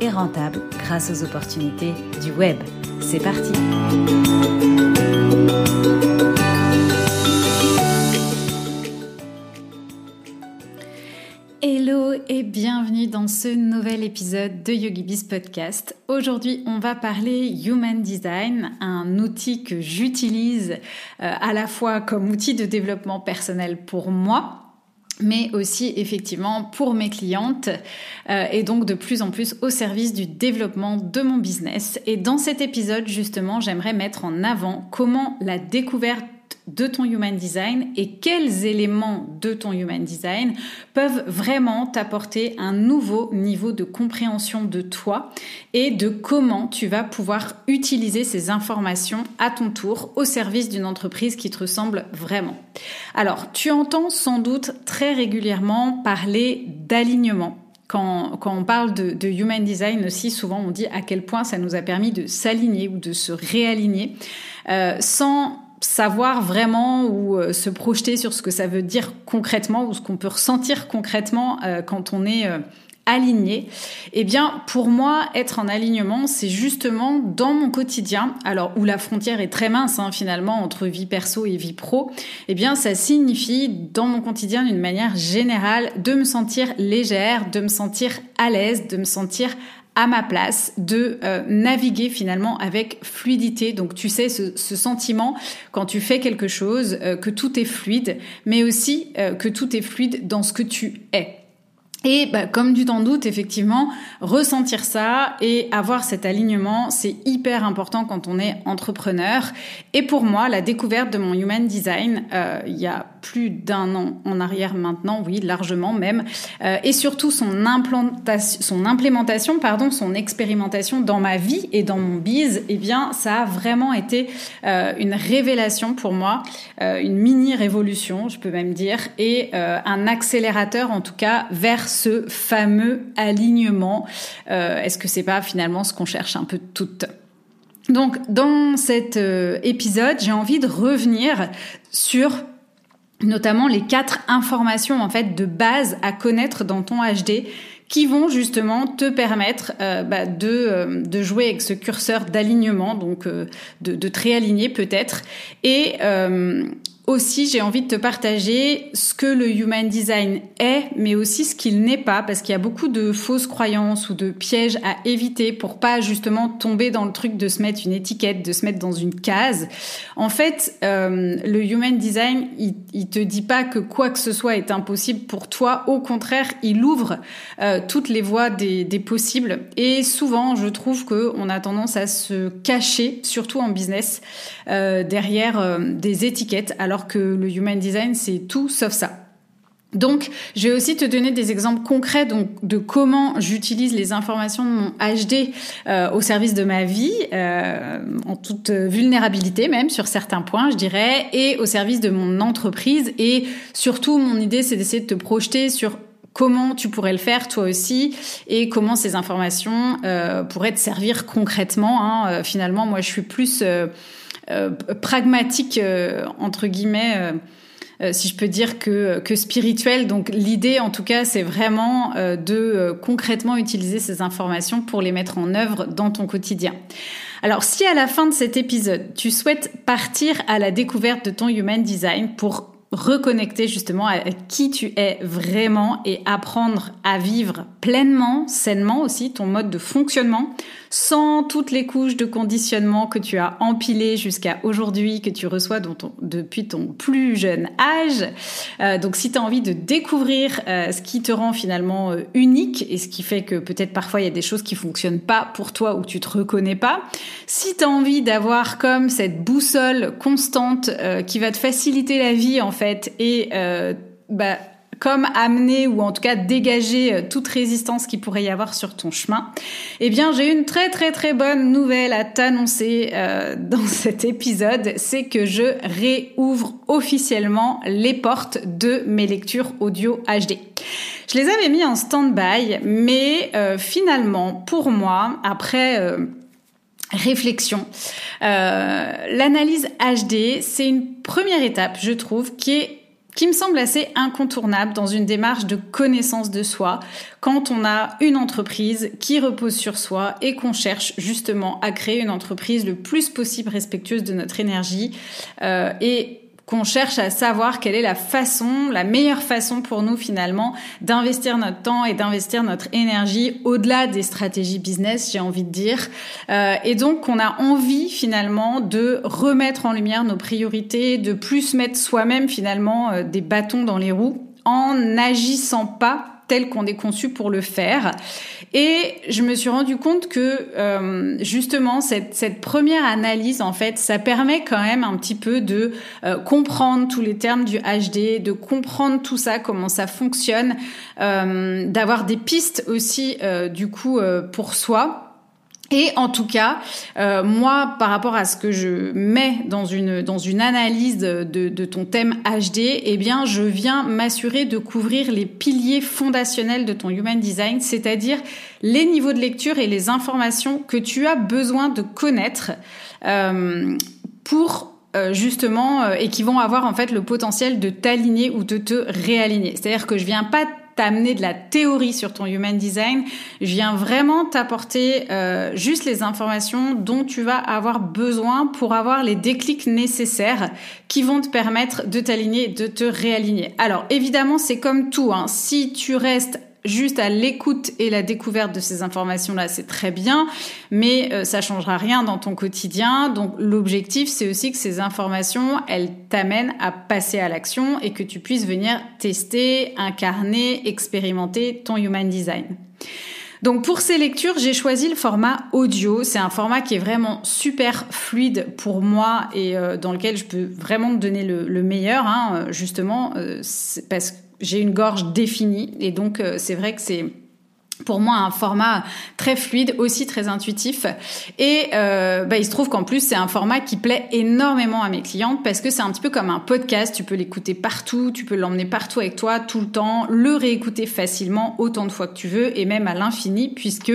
et rentable grâce aux opportunités du web. C'est parti Hello et bienvenue dans ce nouvel épisode de YogiBiz Podcast. Aujourd'hui, on va parler Human Design, un outil que j'utilise euh, à la fois comme outil de développement personnel pour moi, mais aussi effectivement pour mes clientes euh, et donc de plus en plus au service du développement de mon business. Et dans cet épisode justement, j'aimerais mettre en avant comment la découverte de ton human design et quels éléments de ton human design peuvent vraiment t'apporter un nouveau niveau de compréhension de toi et de comment tu vas pouvoir utiliser ces informations à ton tour au service d'une entreprise qui te ressemble vraiment. Alors, tu entends sans doute très régulièrement parler d'alignement. Quand, quand, on parle de, human design aussi, souvent on dit à quel point ça nous a permis de s'aligner ou de se réaligner euh, sans savoir vraiment ou euh, se projeter sur ce que ça veut dire concrètement ou ce qu'on peut ressentir concrètement euh, quand on est euh, aligné, eh bien pour moi être en alignement c'est justement dans mon quotidien, alors où la frontière est très mince hein, finalement entre vie perso et vie pro, eh bien ça signifie dans mon quotidien d'une manière générale de me sentir légère, de me sentir à l'aise, de me sentir à ma place, de euh, naviguer finalement avec fluidité. Donc tu sais ce, sentiment quand tu fais quelque chose euh, que tout est fluide, mais aussi euh, que tout est fluide dans ce que tu es. Et bah, comme tu t'en doutes, effectivement, ressentir ça et avoir cet alignement, c'est hyper important quand on est entrepreneur. Et pour moi, la découverte de mon Human Design, euh, il y a plus d'un an en arrière maintenant, oui, largement même, euh, et surtout son implantation, son implémentation, pardon, son expérimentation dans ma vie et dans mon biz, eh bien, ça a vraiment été euh, une révélation pour moi, euh, une mini révolution, je peux même dire, et euh, un accélérateur en tout cas vers ce fameux alignement. Euh, est-ce que c'est pas finalement ce qu'on cherche un peu toutes? Donc dans cet euh, épisode, j'ai envie de revenir sur notamment les quatre informations en fait de base à connaître dans ton HD qui vont justement te permettre euh, bah, de, de jouer avec ce curseur d'alignement, donc de, de te réaligner peut-être, et aussi, j'ai envie de te partager ce que le human design est, mais aussi ce qu'il n'est pas, parce qu'il y a beaucoup de fausses croyances ou de pièges à éviter pour pas justement tomber dans le truc de se mettre une étiquette, de se mettre dans une case. En fait, euh, le human design, il, il, te dit pas que quoi que ce soit est impossible pour toi. Au contraire, il ouvre euh, toutes les voies des, possibles. Et souvent, je trouve que on a tendance à se cacher, surtout en business, euh, derrière des étiquettes. Alors que le human design, c'est tout sauf ça. Donc, je vais aussi te donner des exemples concrets donc, de comment j'utilise les informations de mon HD euh, au service de ma vie, euh, en toute vulnérabilité même sur certains points, je dirais, et au service de mon entreprise. Et surtout, mon idée, c'est d'essayer de te projeter sur comment tu pourrais le faire toi aussi et comment ces informations euh, pourraient te servir concrètement. Hein. Finalement, moi, je suis plus pragmatique euh, entre guillemets. Euh, si je peux dire que, que spirituel. Donc l'idée, en tout cas, c'est vraiment de concrètement utiliser ces informations pour les mettre en œuvre dans ton quotidien. Alors si à la fin de cet épisode, tu souhaites partir à la découverte de ton Human Design pour reconnecter justement à qui tu es vraiment et apprendre à vivre pleinement, sainement aussi ton mode de fonctionnement sans toutes les couches de conditionnement que tu as empilées jusqu'à aujourd'hui, que tu reçois depuis ton plus jeune âge. Euh, donc si tu as envie de découvrir euh, ce qui te rend finalement euh, unique et ce qui fait que peut-être parfois il y a des choses qui fonctionnent pas pour toi ou tu te reconnais pas, si tu as envie d'avoir comme cette boussole constante qui va te faciliter la vie en fait et bah, comme amener ou en tout cas dégager toute résistance qui pourrait y avoir sur ton chemin, eh bien j'ai une très très très bonne nouvelle à t'annoncer dans cet épisode, c'est que je réouvre officiellement les portes de mes lectures audio HD. Je les avais mis en stand-by, mais euh, finalement, pour moi, après euh, réflexion, euh, l'analyse HD, c'est une première étape, je trouve, qui est qui me semble assez incontournable dans une démarche de connaissance de soi quand on a une entreprise qui repose sur soi et qu'on cherche justement à créer une entreprise le plus possible respectueuse de notre énergie euh, et qu'on cherche à savoir quelle est la façon, la meilleure façon pour nous finalement d'investir notre temps et d'investir notre énergie au-delà des stratégies business, j'ai envie de dire. Euh, et donc qu'on a envie finalement de remettre en lumière nos priorités, de plus mettre soi-même finalement euh, des bâtons dans les roues en n'agissant pas tel qu'on est conçu pour le faire. Et je me suis rendu compte que euh, justement cette, cette, première analyse, en fait, ça permet quand même un petit peu de euh, comprendre tous les termes du HD, de comprendre tout ça, comment ça fonctionne, euh, d'avoir des pistes aussi du coup pour soi. Et en tout cas, euh, moi, par rapport à ce que je mets dans une dans une analyse de, de ton thème HD, eh bien, je viens m'assurer de couvrir les piliers fondationnels de ton human design, c'est-à-dire les niveaux de lecture et les informations que tu as besoin de connaître euh, pour euh, justement et qui vont avoir en fait le potentiel de t'aligner ou de te réaligner. C'est-à-dire que je viens pas t'amener de la théorie sur ton human design. Je viens vraiment t'apporter euh, juste les informations dont tu vas avoir besoin pour avoir les déclics nécessaires qui vont te permettre de t'aligner, de te réaligner. Alors évidemment, c'est comme tout. Hein. Si tu restes juste à l'écoute et la découverte de ces informations-là, c'est très bien, mais euh, ça changera rien dans ton quotidien. Donc l'objectif, c'est aussi que ces informations, elles t'amènent à passer à l'action et que tu puisses venir tester, incarner, expérimenter ton human design. Donc pour ces lectures, j'ai choisi le format audio. C'est un format qui est vraiment super fluide pour moi et euh, dans lequel je peux vraiment te donner le, meilleur, hein, justement, euh, parce que j'ai une gorge définie. Et donc euh, c'est vrai que c'est pour moi un format très fluide, aussi très intuitif. Et euh, bah, il se trouve qu'en plus c'est un format qui plaît énormément à mes clientes parce que c'est un petit peu comme un podcast. Tu peux l'écouter partout, tu peux l'emmener partout avec toi tout le temps, le réécouter facilement autant de fois que tu veux et même à l'infini puisque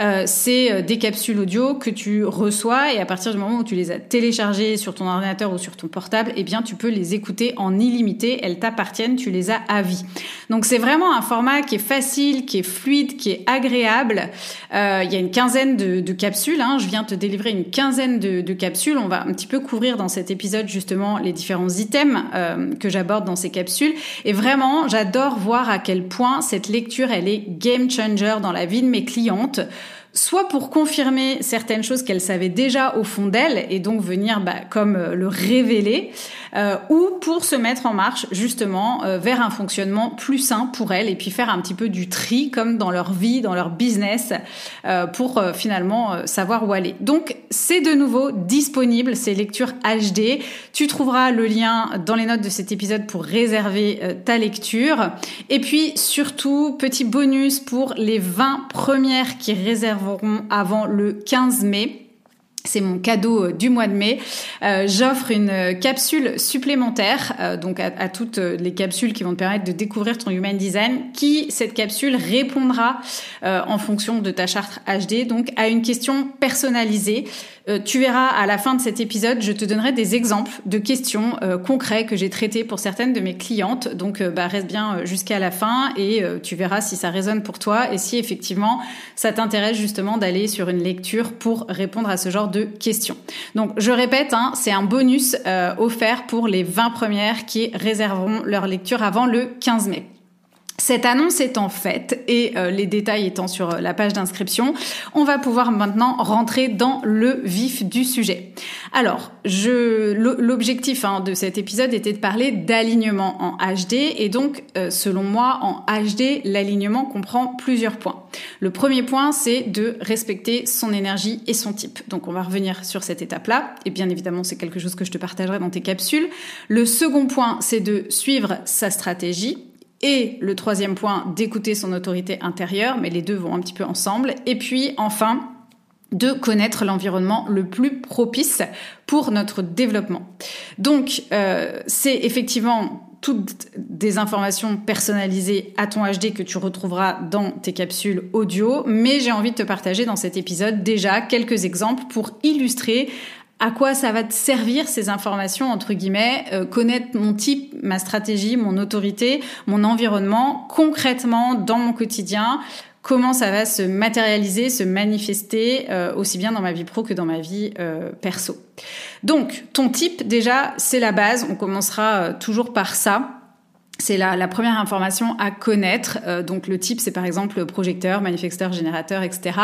euh, c'est euh, des capsules audio que tu reçois et à partir du moment où tu les as téléchargées sur ton ordinateur ou sur ton portable, eh bien tu peux les écouter en illimité. Elles t'appartiennent, tu les as à vie. Donc c'est vraiment un format qui est facile, qui est fluide qui est agréable. Euh, il y a une quinzaine de, capsules. Hein. Je viens te délivrer une quinzaine de, capsules. On va un petit peu couvrir dans cet épisode justement les différents items euh, que j'aborde dans ces capsules. Et vraiment, j'adore voir à quel point cette lecture, elle est game changer dans la vie de mes clientes soit pour confirmer certaines choses qu'elles savaient déjà au fond d'elles et donc venir bah, comme euh, le révéler, euh, ou pour se mettre en marche justement euh, vers un fonctionnement plus sain pour elles et puis faire un petit peu du tri comme dans leur vie, dans leur business, pour finalement savoir où aller. Donc c'est de nouveau disponible ces lectures HD. Tu trouveras le lien dans les notes de cet épisode pour réserver ta lecture. Et puis surtout, petit bonus pour les 20 premières qui réservent avant le 15 mai. C'est mon cadeau euh, du mois de mai. Euh, j'offre une euh, capsule supplémentaire, donc à, toutes les capsules qui vont te permettre de découvrir ton human design, qui cette capsule répondra en fonction de ta charte HD, donc à une question personnalisée euh, tu verras à la fin de cet épisode, je te donnerai des exemples de questions euh, concrets que j'ai traitées pour certaines de mes clientes. Donc, euh, bah, reste bien jusqu'à la fin et tu verras si ça résonne pour toi et si effectivement ça t'intéresse justement d'aller sur une lecture pour répondre à ce genre de questions. Donc, je répète, hein, c'est un bonus offert pour les 20 premières qui réserveront leur lecture avant le 15 mai. Cette annonce étant faite et euh, les détails étant sur euh, la page d'inscription, on va pouvoir maintenant rentrer dans le vif du sujet. Alors, je, l'objectif hein, de cet épisode était de parler d'alignement en HD et donc, euh, selon moi, en HD, l'alignement comprend plusieurs points. Le premier point, c'est de respecter son énergie et son type. Donc, on va revenir sur cette étape-là et bien évidemment, c'est quelque chose que je te partagerai dans tes capsules. Le second point, c'est de suivre sa stratégie Et le troisième point, d'écouter son autorité intérieure, mais les deux vont un petit peu ensemble. Et puis enfin, de connaître l'environnement le plus propice pour notre développement. Donc, euh, c'est effectivement toutes des informations personnalisées à ton HD que tu retrouveras dans tes capsules audio, mais j'ai envie de te partager dans cet épisode déjà quelques exemples pour illustrer à quoi ça va te servir ces informations entre guillemets, euh, connaître mon type, ma stratégie, mon autorité, mon environnement concrètement dans mon quotidien, comment ça va se matérialiser, se manifester euh, aussi bien dans ma vie pro que dans ma vie euh, perso. Donc ton type déjà c'est la base, on commencera toujours par ça. C'est la, la, première information à connaître. Euh, donc le type, c'est par exemple le projecteur, manifesteur, générateur, etc.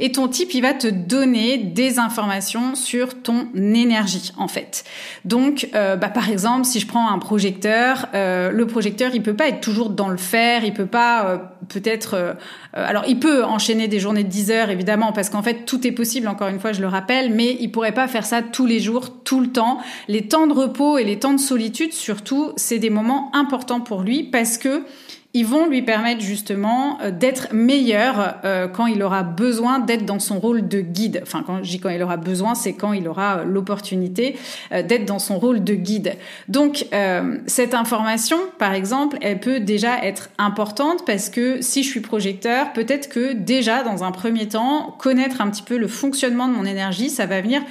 Et ton type, il va te donner des informations sur ton énergie, en fait. Donc, euh, bah, par exemple, si je prends un projecteur, euh, le projecteur, il peut pas être toujours dans le fer, il peut pas peut-être... alors, il peut enchaîner des journées de 10 heures, évidemment, parce qu'en fait, tout est possible, encore une fois, je le rappelle, mais il pourrait pas faire ça tous les jours, tout le temps. Les temps de repos et les temps de solitude, surtout, c'est des moments importants pour lui parce que ils vont lui permettre justement euh, d'être meilleur euh, quand il aura besoin d'être dans son rôle de guide. Enfin, quand je dis quand il aura besoin, c'est quand il aura euh, l'opportunité d'être dans son rôle de guide. Donc, cette information, par exemple, elle peut déjà être importante parce que si je suis projecteur, peut-être que déjà, dans un premier temps, connaître un petit peu le fonctionnement de mon énergie, ça va venir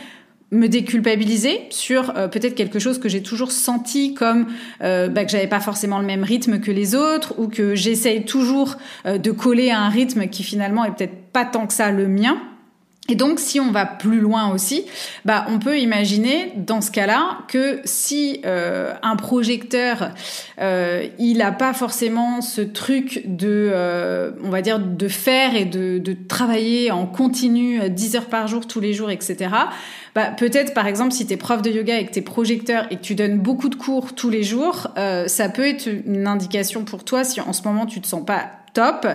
me déculpabiliser sur euh, peut-être quelque chose que j'ai toujours senti comme euh, bah, que j'avais pas forcément le même rythme que les autres ou que j'essaye toujours euh, de coller à un rythme qui finalement est peut-être pas tant que ça le mien. Et donc, si on va plus loin aussi, bah, on peut imaginer dans ce cas-là que si euh, un projecteur, euh, il n'a pas forcément ce truc de, euh, on va dire, de faire et de, de travailler en continu 10 heures par jour, tous les jours, etc. Bah, peut-être, par exemple, si tu es prof de yoga avec tes projecteurs et que tu donnes beaucoup de cours tous les jours, ça peut être une indication pour toi si en ce moment tu te sens pas top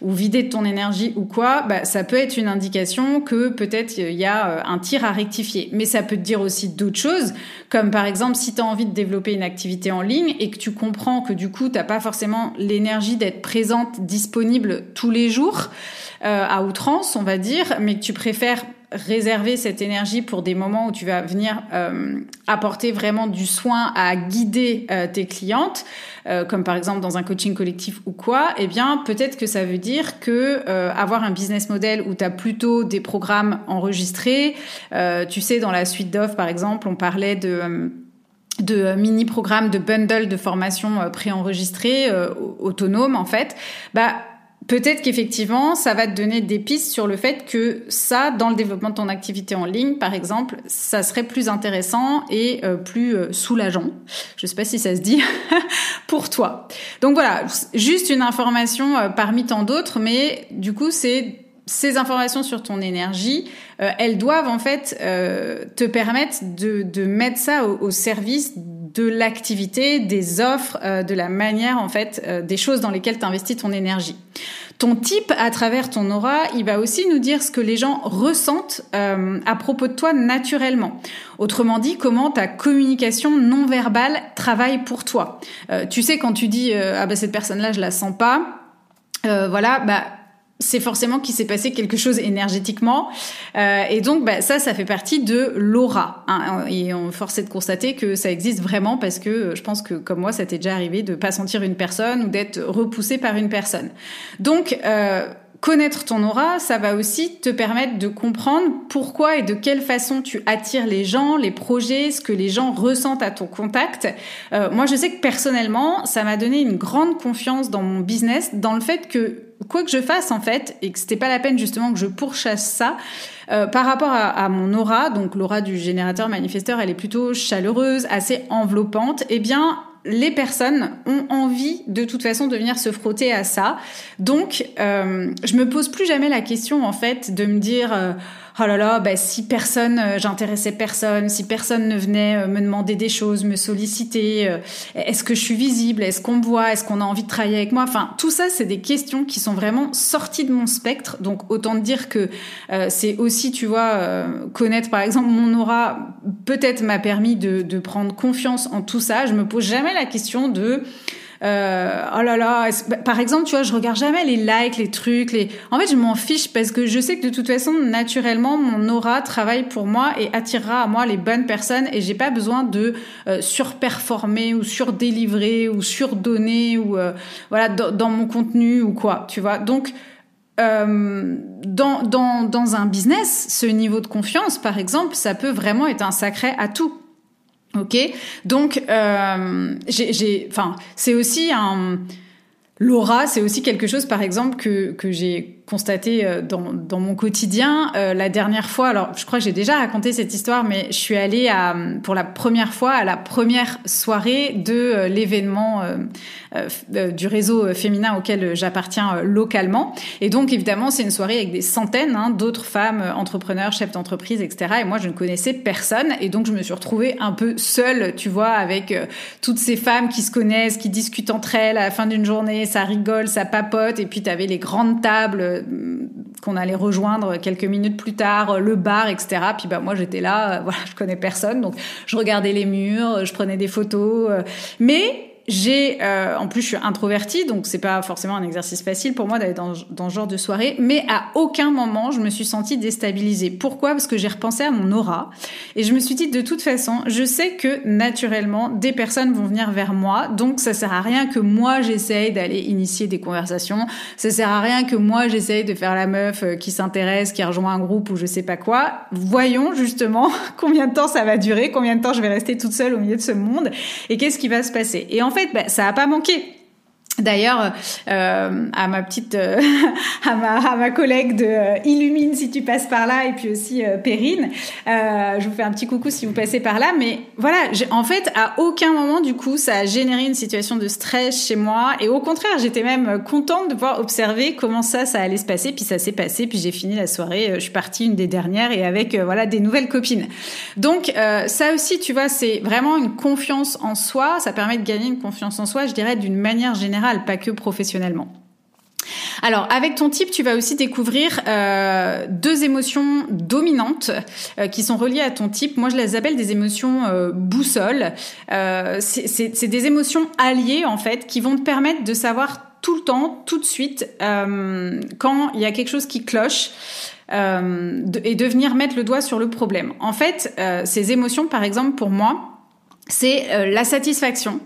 ou vider de ton énergie ou quoi, bah, ça peut être une indication que peut-être il y a euh, un tir à rectifier. Mais ça peut te dire aussi d'autres choses, comme par exemple si tu as envie de développer une activité en ligne et que tu comprends que du coup tu pas forcément l'énergie d'être présente, disponible tous les jours euh, à outrance, on va dire, mais que tu préfères réserver cette énergie pour des moments où tu vas venir euh, apporter vraiment du soin à guider euh, tes clientes, euh, comme par exemple dans un coaching collectif ou quoi, eh bien peut-être que ça veut dire que avoir un business model où tu as plutôt des programmes enregistrés, tu sais dans la suite d'offres par exemple, on parlait de de mini-programmes, de bundles de formation préenregistrés, autonomes en fait, bah Peut-être qu'effectivement, ça va te donner des pistes sur le fait que ça, dans le développement de ton activité en ligne, par exemple, ça serait plus intéressant et euh, plus euh, soulageant. Je ne sais pas si ça se dit pour toi. Donc voilà, juste une information euh, parmi tant d'autres, mais du coup, c'est ces informations sur ton énergie, elles doivent en fait te permettre de, mettre ça au service de l'activité, des offres, euh, de la manière en fait, euh, des choses dans lesquelles tu ton énergie. Ton type, à travers ton aura, il va aussi nous dire ce que les gens ressentent euh, à propos de toi naturellement. Autrement dit, comment ta communication non verbale travaille pour toi. tu sais quand tu dis ah bah cette personne-là je la sens pas, voilà, bah c'est forcément qu'il s'est passé quelque chose énergétiquement. Euh, et donc, bah, ça, ça fait partie de l'aura. Hein, et on force de constater que ça existe vraiment parce que euh, je pense que, comme moi, ça t'est déjà arrivé de pas sentir une personne ou d'être repoussé par une personne. Donc, euh, connaître ton aura, ça va aussi te permettre de comprendre pourquoi et de quelle façon tu attires les gens, les projets, ce que les gens ressentent à ton contact. Euh, moi, je sais que personnellement, ça m'a donné une grande confiance dans mon business, dans le fait que quoi que je fasse en fait, et que c'était pas la peine justement que je pourchasse ça, euh, par rapport à, à, mon aura, donc l'aura du générateur manifesteur, elle est plutôt chaleureuse, assez enveloppante, eh bien les personnes ont envie de toute façon de venir se frotter à ça. Donc, euh, je me pose plus jamais la question en fait de me dire euh, oh là là, bah, si personne, euh, j'intéressais personne, si personne ne venait euh, me demander des choses, me solliciter, euh, est-ce que je suis visible, est-ce qu'on me voit, est-ce qu'on a envie de travailler avec moi, enfin tout ça, c'est des questions qui sont vraiment sorties de mon spectre. Donc autant dire que c'est aussi, tu vois, connaître par exemple mon aura, peut-être m'a permis de, de prendre confiance en tout ça. Je me pose jamais la question de euh, oh là là. Bah, par exemple, tu vois, je regarde jamais les likes, les trucs, les. En fait, je m'en fiche parce que je sais que de toute façon, naturellement, mon aura travaille pour moi et attirera à moi les bonnes personnes et j'ai pas besoin de euh, surperformer ou surdélivrer ou surdonner ou euh, voilà dans, mon contenu ou quoi, tu vois. Donc euh, dans, dans, dans un business, ce niveau de confiance, par exemple, ça peut vraiment être un sacré atout. Ok, donc euh, j'ai, enfin, c'est aussi un l'aura, c'est aussi quelque chose, par exemple, que que j'ai constaté euh, dans, dans mon quotidien. Euh, la dernière fois, alors je crois que j'ai déjà raconté cette histoire, mais je suis allée à, pour la première fois à la première soirée de euh, l'événement du réseau féminin auquel j'appartiens localement. Et donc évidemment, c'est une soirée avec des centaines hein, d'autres femmes entrepreneurs, chefs d'entreprise, etc. Et moi, je ne connaissais personne, et donc je me suis retrouvée un peu seule, tu vois, avec toutes ces femmes qui se connaissent, qui discutent entre elles à la fin d'une journée, ça rigole, ça papote, et puis tu avais les grandes tables qu'on allait rejoindre quelques minutes plus tard, le bar, etc. Puis bah moi j'étais là, voilà, je connais personne, donc je regardais les murs, je prenais des photos, euh, mais j'ai, euh, en plus, je suis introvertie, donc c'est pas forcément un exercice facile pour moi d'aller dans, dans ce genre de soirée. Mais à aucun moment, je me suis sentie déstabilisée. Pourquoi? Parce que j'ai repensé à mon aura et je me suis dit de toute façon, je sais que naturellement, des personnes vont venir vers moi, donc ça sert à rien que moi j'essaye d'aller initier des conversations. Ça sert à rien que moi j'essaye de faire la meuf euh, qui s'intéresse, qui rejoint un groupe ou je sais pas quoi. Voyons justement combien de temps ça va durer, combien de temps je vais rester toute seule au milieu de ce monde et qu'est-ce qui va se passer? Fait, bah, ça a pas manqué. D'ailleurs, euh, à ma petite, euh, à, ma, ma collègue de euh, Illumine si tu passes par là, et puis aussi Perrine, je vous fais un petit coucou si vous passez par là. Mais voilà, en fait, à aucun moment du coup, ça a généré une situation de stress chez moi. Et au contraire, j'étais même contente de pouvoir observer comment ça, ça allait se passer. Puis ça s'est passé. Puis j'ai fini la soirée. Je suis partie une des dernières et avec voilà des nouvelles copines. Donc ça aussi, tu vois, c'est vraiment une confiance en soi. Ça permet de gagner une confiance en soi, je dirais, d'une manière générale pas que professionnellement. Alors, avec ton type, tu vas aussi découvrir euh, deux émotions dominantes euh, qui sont reliées à ton type. Moi, je les appelle des émotions euh, boussole. c'est des émotions alliées, en fait, qui vont te permettre de savoir tout le temps, tout de suite, quand il y a quelque chose qui cloche. et de venir mettre le doigt sur le problème. En fait, ces émotions, par exemple, pour moi, c'est la satisfaction,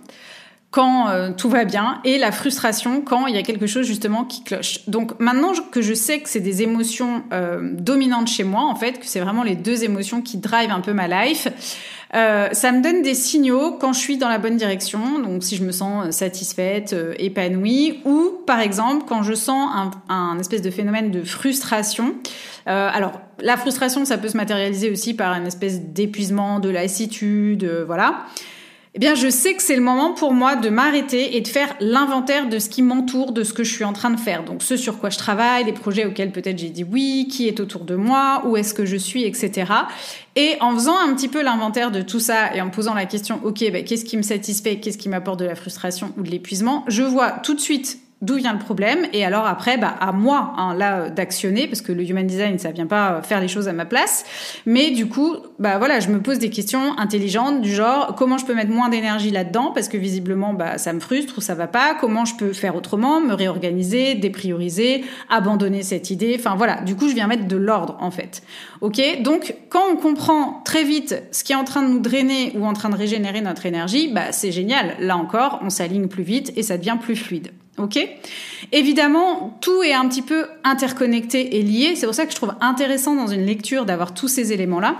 quand euh, tout va bien et la frustration quand il y a quelque chose justement qui cloche. Donc maintenant que je sais que c'est des émotions euh, dominantes chez moi, en fait, que c'est vraiment les deux émotions qui drivent un peu ma life, euh, ça me donne des signaux quand je suis dans la bonne direction, donc si je me sens satisfaite, épanouie, ou par exemple quand je sens un, un espèce de phénomène de frustration. alors la frustration, ça peut se matérialiser aussi par une espèce d'épuisement, de lassitude, voilà eh bien, je sais que c'est le moment pour moi de m'arrêter et de faire l'inventaire de ce qui m'entoure, de ce que je suis en train de faire. Donc, ce sur quoi je travaille, les projets auxquels peut-être j'ai dit oui, qui est autour de moi, où est-ce que je suis, etc. Et en faisant un petit peu l'inventaire de tout ça et en posant la question, ok, ben, qu'est-ce qui me satisfait, qu'est-ce qui m'apporte de la frustration ou de l'épuisement, je vois tout de suite d'où vient le problème. Et alors après bah à moi hein, là d'actionner parce que le human design ça vient pas faire les choses à ma place. Mais du coup bah voilà je me pose des questions intelligentes du genre comment je peux mettre moins d'énergie là-dedans? Parce que visiblement bah ça me frustre ou ça va pas. Comment je peux faire autrement? Me réorganiser déprioriser abandonner cette idée? Enfin voilà. Du coup je viens mettre de l'ordre en fait. Ok? Donc quand on comprend très vite ce qui est en train de nous drainer ou en train de régénérer notre énergie bah c'est génial. Là encore on s'aligne plus vite et ça devient plus fluide Ok Évidemment, tout est un petit peu interconnecté et lié. C'est pour ça que je trouve intéressant dans une lecture d'avoir tous ces éléments-là.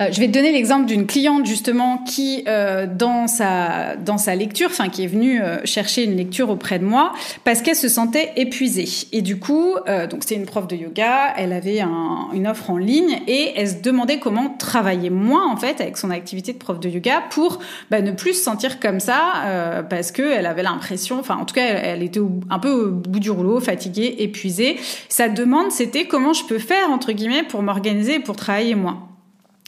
Euh, je vais te donner l'exemple d'une cliente justement qui, euh, dans sa dans sa lecture, enfin qui est venue euh, chercher une lecture auprès de moi parce qu'elle se sentait épuisée. Et du coup, donc c'était une prof de yoga, elle avait une offre en ligne et elle se demandait comment travailler moins en fait avec son activité de prof de yoga pour bah, ne plus se sentir comme ça parce que elle avait l'impression, enfin en tout cas elle, était un peu au bout du rouleau, fatiguée, épuisée. Sa demande c'était comment je peux faire entre guillemets pour m'organiser pour travailler moins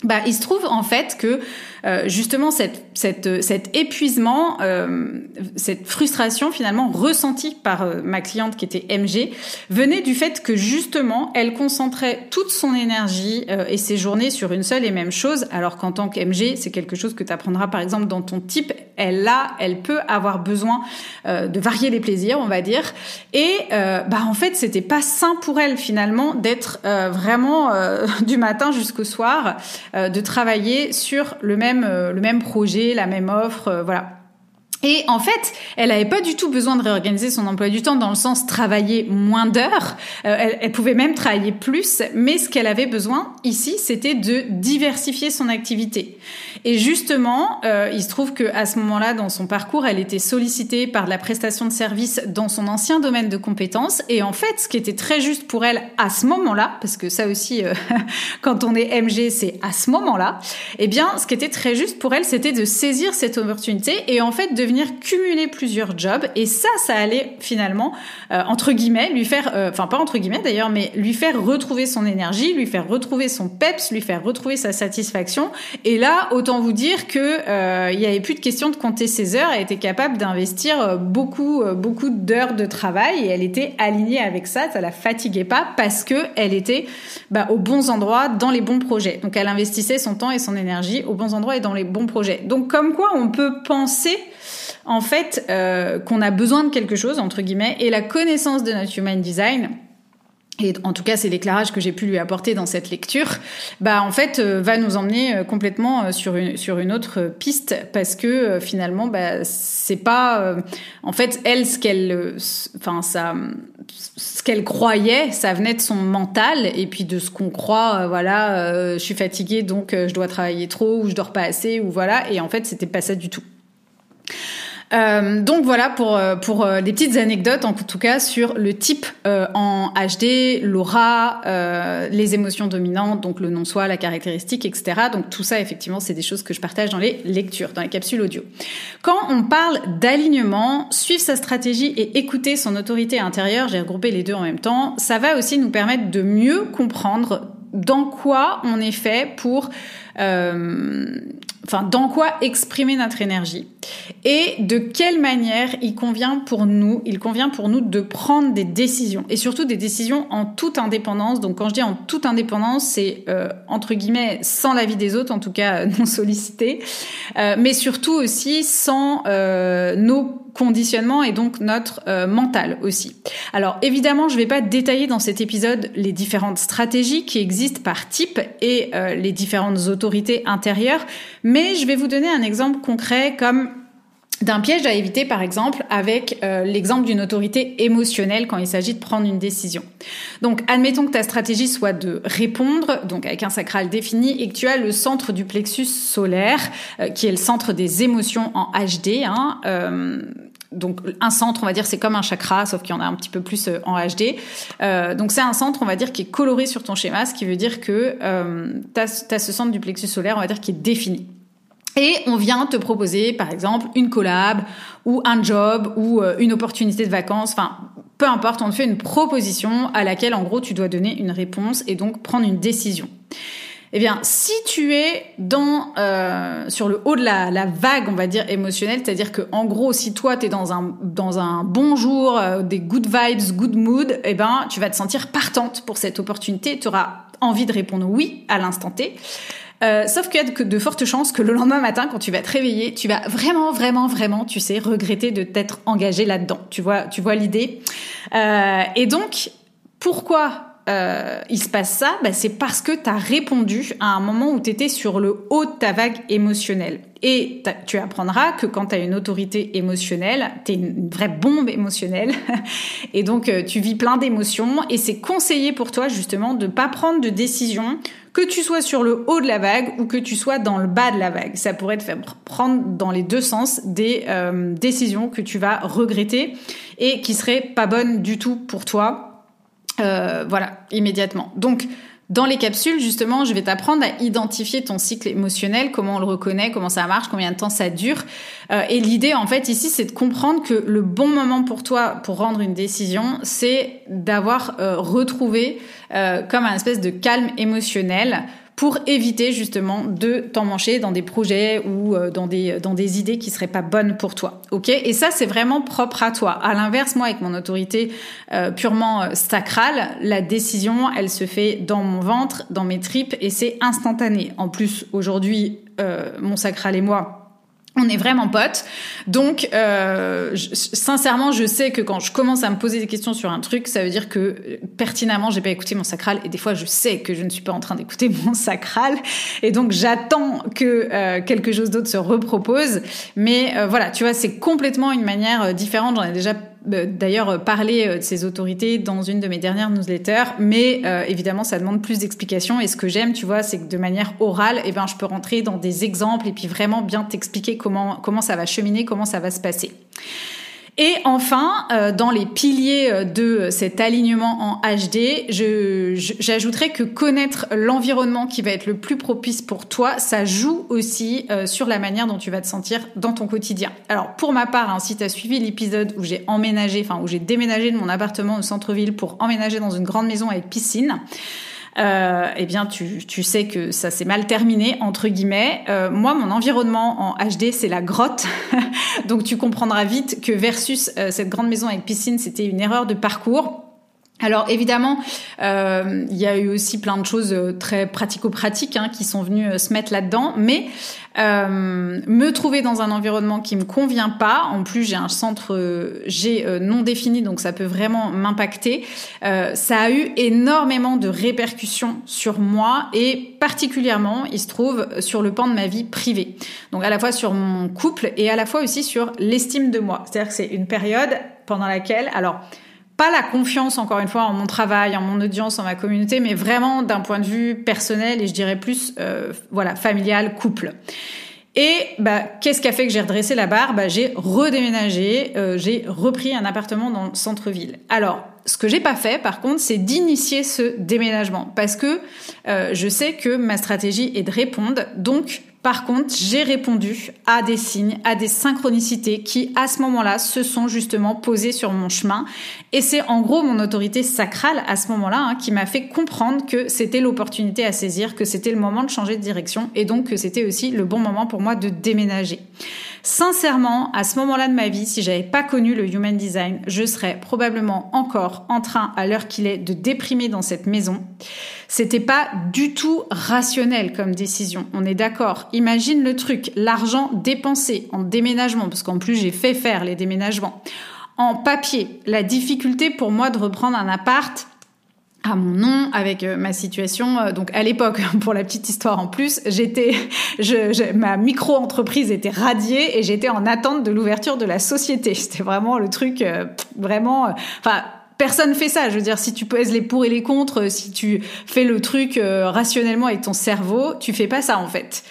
bah, il se trouve en fait que euh, justement cette, cette, cet épuisement, euh, cette frustration finalement ressentie par euh, ma cliente qui était MG venait du fait que justement elle concentrait toute son énergie et ses journées sur une seule et même chose, alors qu'en tant que MG c'est quelque chose que tu apprendras par exemple dans ton type elle a, elle peut avoir besoin euh, de varier les plaisirs, on va dire. Et euh, bah en fait, c'était pas sain pour elle finalement d'être euh, vraiment du matin jusqu'au soir, de travailler sur le même le même projet, la même offre, voilà. Et en fait, elle n'avait pas du tout besoin de réorganiser son emploi du temps dans le sens travailler moins d'heures. Euh, elle, pouvait même travailler plus, mais ce qu'elle avait besoin ici, c'était de diversifier son activité. Et justement, euh, il se trouve que à ce moment-là, dans son parcours, elle était sollicitée par la prestation de services dans son ancien domaine de compétences. Et en fait, ce qui était très juste pour elle à ce moment-là, parce que ça aussi, euh, quand on est MG, c'est à ce moment-là. Eh bien, ce qui était très juste pour elle, c'était de saisir cette opportunité et en fait de venir cumuler plusieurs jobs. Et ça, ça allait finalement, euh, entre guillemets, lui faire, euh, enfin pas entre guillemets d'ailleurs, mais lui faire retrouver son énergie, lui faire retrouver son peps, lui faire retrouver sa satisfaction. Et là, autant vous dire que euh, il n'y avait plus de question de compter ses heures. Elle était capable d'investir beaucoup, beaucoup d'heures de travail et elle était alignée avec ça. Ça la fatiguait pas parce que elle était bah, aux bons endroits, dans les bons projets. Donc elle investissait son temps et son énergie aux bons endroits et dans les bons projets. Donc comme quoi on peut penser en fait euh, qu'on a besoin de quelque chose entre guillemets et la connaissance de notre human design et en tout cas c'est l'éclairage que j'ai pu lui apporter dans cette lecture, bah en fait euh, va nous emmener euh, complètement sur une sur une autre piste parce que finalement bah c'est pas en fait elle ce qu'elle enfin ça ce qu'elle croyait ça venait de son mental et puis de ce qu'on croit voilà je suis fatiguée donc je dois travailler trop ou je dors pas assez ou voilà et en fait c'était pas ça du tout. Euh, donc voilà pour euh, pour euh, des petites anecdotes en tout cas sur le type en HD, l'aura, les émotions dominantes, donc le non-soi, la caractéristique, etc. Donc tout ça effectivement c'est des choses que je partage dans les lectures, dans les capsules audio. Quand on parle d'alignement, suivre sa stratégie et écouter son autorité intérieure, j'ai regroupé les deux en même temps, ça va aussi nous permettre de mieux comprendre dans quoi on est fait pour enfin, dans quoi exprimer notre énergie et de quelle manière il convient pour nous, il convient pour nous de prendre des décisions et surtout des décisions en toute indépendance. Donc, quand je dis en toute indépendance, c'est euh, entre guillemets sans l'avis des autres, en tout cas non sollicité, euh, mais surtout aussi sans euh, nos conditionnement et donc notre euh, mental aussi. Alors évidemment, je ne vais pas détailler dans cet épisode les différentes stratégies qui existent par type et euh, les différentes autorités intérieures, mais je vais vous donner un exemple concret comme d'un piège à éviter, par exemple, avec euh, l'exemple d'une autorité émotionnelle quand il s'agit de prendre une décision. Donc, admettons que ta stratégie soit de répondre, donc avec un sacral défini, et que tu as le centre du plexus solaire, qui est le centre des émotions en HD. Hein, donc un centre, on va dire, c'est comme un chakra, sauf qu'il y en a un petit peu plus euh, en HD. Euh, donc c'est un centre, on va dire, qui est coloré sur ton schéma, ce qui veut dire que euh, tu as, ce centre du plexus solaire, on va dire, qui est défini. Et on vient te proposer, par exemple, une collab ou un job ou euh, une opportunité de vacances, enfin, peu importe, on te fait une proposition à laquelle, en gros, tu dois donner une réponse et donc prendre une décision. Eh bien, si tu es dans euh, sur le haut de la, vague, on va dire émotionnelle, c'est-à-dire que en gros, si toi tu es dans un dans un bon jour, euh, des good vibes, good mood, eh ben tu vas te sentir partante pour cette opportunité, tu auras envie de répondre oui à l'instant T. Euh, sauf qu'il y a de, fortes chances que le lendemain matin, quand tu vas te réveiller, tu vas vraiment, vraiment, vraiment, tu sais, regretter de t'être engagé là-dedans. Tu vois, tu vois l'idée. Euh, et donc, pourquoi euh, il se passe ça, bah, c'est parce que tu as répondu à un moment où tu étais sur le haut de ta vague émotionnelle. Et tu apprendras que quand tu as une autorité émotionnelle, tu es une vraie bombe émotionnelle. et donc, euh, tu vis plein d'émotions. Et c'est conseillé pour toi, justement, de pas prendre de décision, que tu sois sur le haut de la vague ou que tu sois dans le bas de la vague. Ça pourrait te faire prendre dans les deux sens des euh, décisions que tu vas regretter et qui seraient pas bonnes du tout pour toi euh, voilà, immédiatement. Donc, dans les capsules, justement, je vais t'apprendre à identifier ton cycle émotionnel, comment on le reconnaît, comment ça marche, combien de temps ça dure. Euh, et l'idée, en fait, ici, c'est de comprendre que le bon moment pour toi pour rendre une décision, c'est d'avoir euh, retrouvé comme un espèce de calme émotionnel pour éviter justement de t'emmancher dans des projets ou euh, dans des dans des idées qui seraient pas bonnes pour toi. OK? Et ça c'est vraiment propre à toi. À l'inverse, moi avec mon autorité euh, purement euh, sacrale, la décision, elle se fait dans mon ventre, dans mes tripes et c'est instantané. En plus, aujourd'hui, mon sacral et moi On est vraiment potes. Donc, euh, sincèrement, je sais que quand je commence à me poser des questions sur un truc, ça veut dire que euh, pertinemment, j'ai pas écouté mon sacral. Et des fois, je sais que je ne suis pas en train d'écouter mon sacral. Et donc, j'attends que euh, quelque chose d'autre se repropose. Mais euh, voilà, tu vois, c'est complètement une manière différente. J'en ai déjà euh, d'ailleurs euh, parler euh, de ces autorités dans une de mes dernières newsletters, mais évidemment ça demande plus d'explications et ce que j'aime, tu vois, c'est que de manière orale, eh ben je peux rentrer dans des exemples et puis vraiment bien t'expliquer comment comment ça va cheminer, comment ça va se passer. Et enfin, euh, dans les piliers euh, de cet alignement en HD, j'ajouterais que connaître l'environnement qui va être le plus propice pour toi, ça joue aussi euh, sur la manière dont tu vas te sentir dans ton quotidien. Alors pour ma part, hein, si tu as suivi l'épisode où j'ai emménagé, enfin où j'ai déménagé de mon appartement au centre-ville pour emménager dans une grande maison avec piscine, euh, eh bien tu, tu sais que ça s'est mal terminé entre guillemets. Euh, moi, mon environnement en HD, c'est la grotte, donc tu comprendras vite que versus euh, cette grande maison avec piscine, c'était une erreur de parcours. Alors évidemment, euh, il y a eu aussi plein de choses euh, très pratico-pratiques hein, qui sont venues euh, se mettre là-dedans, mais euh, me trouver dans un environnement qui me convient pas, en plus j'ai un centre j'ai non défini, donc ça peut vraiment m'impacter. ça a eu énormément de répercussions sur moi et particulièrement, il se trouve sur le pan de ma vie privée. Donc à la fois sur mon couple et à la fois aussi sur l'estime de moi. C'est-à-dire que c'est une période pendant laquelle, alors pas la confiance, encore une fois, en mon travail, en mon audience, en ma communauté, mais vraiment d'un point de vue personnel et je dirais plus, euh, voilà, familial, couple. Et bah, qu'est-ce qui a fait que j'ai redressé la barre? Bah, J'ai redéménagé, euh, j'ai repris un appartement dans le centre-ville. Alors, ce que j'ai pas fait, par contre, c'est d'initier ce déménagement, parce que euh, je sais que ma stratégie est de répondre. Donc, par contre, j'ai répondu à des signes, à des synchronicités qui, à ce moment-là, se sont justement posées sur mon chemin. Et c'est en gros mon autorité sacrale à ce moment-là hein, qui m'a fait comprendre que c'était l'opportunité à saisir, que c'était le moment de changer de direction et donc que c'était aussi le bon moment pour moi de déménager. Sincèrement, à ce moment-là de ma vie, si j'avais pas connu le human design, je serais probablement encore en train, à l'heure qu'il est, de déprimer dans cette maison. C'était pas du tout rationnel comme décision. On est d'accord. Imagine le truc, l'argent dépensé en déménagement, parce qu'en plus j'ai fait faire les déménagements. En papier, la difficulté pour moi de reprendre un appart à mon nom avec euh, ma situation euh, donc à l'époque pour la petite histoire en plus j'étais je, ma micro entreprise était radiée et j'étais en attente de l'ouverture de la société c'était vraiment le truc euh, vraiment enfin personne fait ça. Je veux dire, si tu pèses les pour et les contre, si tu fais le truc rationnellement avec ton cerveau, tu fais pas ça en fait.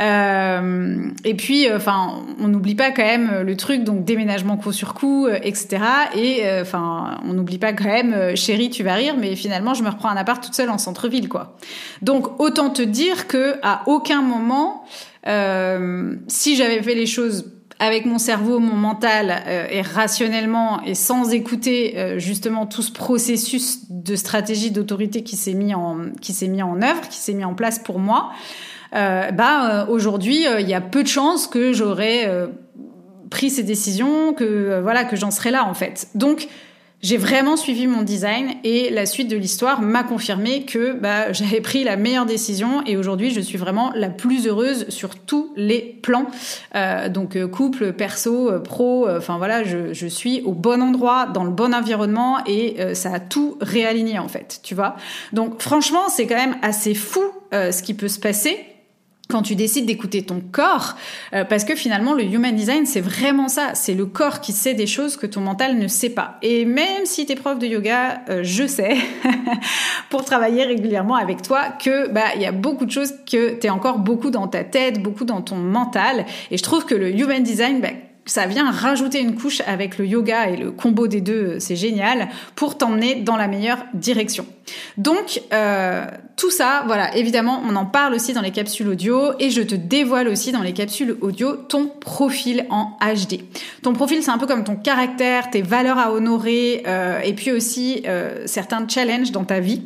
Euh, et puis, euh, enfin, on n'oublie pas quand même le truc, donc déménagement coup sur coup, euh, etc. Et enfin, on n'oublie pas quand même, chérie, tu vas rire, mais finalement, je me reprends un appart toute seule en centre-ville, quoi. Donc, autant te dire que à aucun moment, si j'avais fait les choses avec mon cerveau, mon mental et rationnellement et sans écouter justement tout ce processus de stratégie d'autorité qui s'est mis en qui s'est mis en œuvre, qui s'est mis en place pour moi, euh, bah euh, aujourd'hui euh, il y a peu de chances que j'aurais pris ces décisions, que voilà que j'en serais là en fait. Donc j'ai vraiment suivi mon design et la suite de l'histoire m'a confirmé que bah, j'avais pris la meilleure décision et aujourd'hui je suis vraiment la plus heureuse sur tous les plans. Euh, donc couple, perso, pro, enfin voilà, je, je, suis au bon endroit, dans le bon environnement et ça a tout réaligné en fait, tu vois. Donc franchement c'est quand même assez fou ce qui peut se passer quand tu décides d'écouter ton corps, euh, parce que finalement le human design c'est vraiment ça, c'est le corps qui sait des choses que ton mental ne sait pas. Et même si tu es prof de yoga, euh, je sais, pour travailler régulièrement avec toi, que bah il y a beaucoup de choses que tu es encore beaucoup dans ta tête, beaucoup dans ton mental. Et je trouve que le human design, bah, ça vient rajouter une couche avec le yoga et le combo des deux, c'est génial, pour t'emmener dans la meilleure direction. Donc, euh, tout ça, voilà, évidemment, on en parle aussi dans les capsules audio et je te dévoile aussi dans les capsules audio ton profil en HD. Ton profil, c'est un peu comme ton caractère, tes valeurs à honorer euh, et puis aussi euh, certains challenges dans ta vie.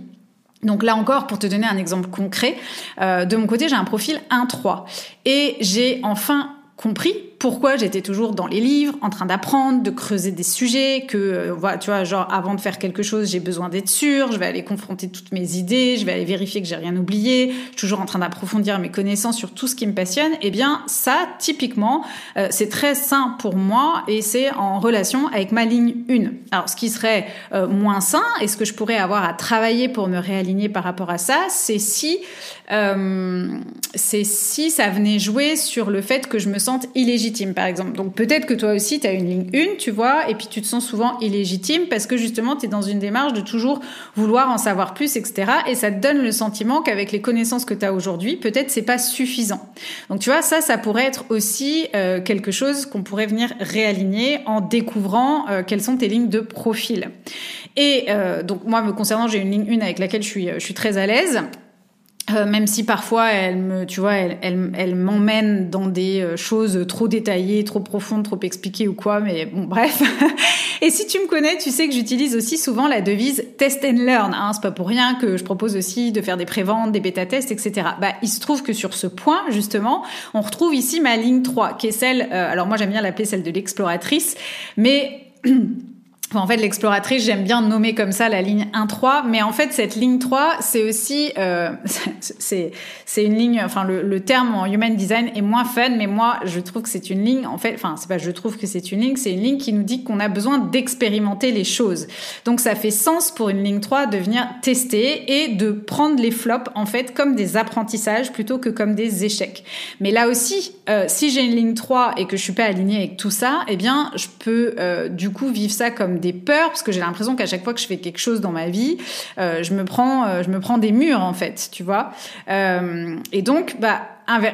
Donc là encore, pour te donner un exemple concret, de mon côté, j'ai un profil 1-3 et j'ai enfin compris pourquoi j'étais toujours dans les livres, en train d'apprendre, de creuser des sujets, que, euh, tu vois, genre, avant de faire quelque chose, j'ai besoin d'être sûr, je vais aller confronter toutes mes idées, je vais aller vérifier que j'ai rien oublié, toujours en train d'approfondir mes connaissances sur tout ce qui me passionne. Eh bien, ça, typiquement, euh, c'est très sain pour moi et c'est en relation avec ma ligne 1. Alors, ce qui serait euh, moins sain et ce que je pourrais avoir à travailler pour me réaligner par rapport à ça, c'est si euh, c'est si ça venait jouer sur le fait que je me sente illégitime, par exemple. Donc peut-être que toi aussi, tu as une ligne 1, tu vois, et puis tu te sens souvent illégitime parce que justement, tu es dans une démarche de toujours vouloir en savoir plus, etc. Et ça te donne le sentiment qu'avec les connaissances que tu as aujourd'hui, peut-être c'est pas suffisant. Donc tu vois, ça, ça pourrait être aussi euh, quelque chose qu'on pourrait venir réaligner en découvrant euh, quelles sont tes lignes de profil. Et euh, donc moi, me concernant, j'ai une ligne 1 avec laquelle je suis, je suis très à l'aise. Euh, même si parfois elle me, tu vois, elle, elle, m'emmène dans des euh, choses trop détaillées, trop profondes, trop expliquées ou quoi, mais bon, bref. Et si tu me connais, tu sais que j'utilise aussi souvent la devise test and learn. Hein. C'est pas pour rien que je propose aussi de faire des préventes, des bêta-tests, etc. Bah, il se trouve que sur ce point, justement, on retrouve ici ma ligne 3, qui est celle, euh, alors moi j'aime bien l'appeler celle de l'exploratrice, mais en fait, l'exploratrice, j'aime bien nommer comme ça la ligne 1-3, mais en fait, cette ligne 3, c'est aussi, euh, c'est, une ligne, enfin, le, le, terme en human design est moins fun, mais moi, je trouve que c'est une ligne, en fait, enfin, c'est pas je trouve que c'est une ligne, c'est une ligne qui nous dit qu'on a besoin d'expérimenter les choses. Donc, ça fait sens pour une ligne 3 de venir tester et de prendre les flops, en fait, comme des apprentissages plutôt que comme des échecs. Mais là aussi, euh, si j'ai une ligne 3 et que je suis pas alignée avec tout ça, eh bien, je peux, euh, du coup, vivre ça comme des peurs parce que j'ai l'impression qu'à chaque fois que je fais quelque chose dans ma vie, euh, je me prends, euh, je me prends des murs en fait, tu vois. Euh, et donc, bah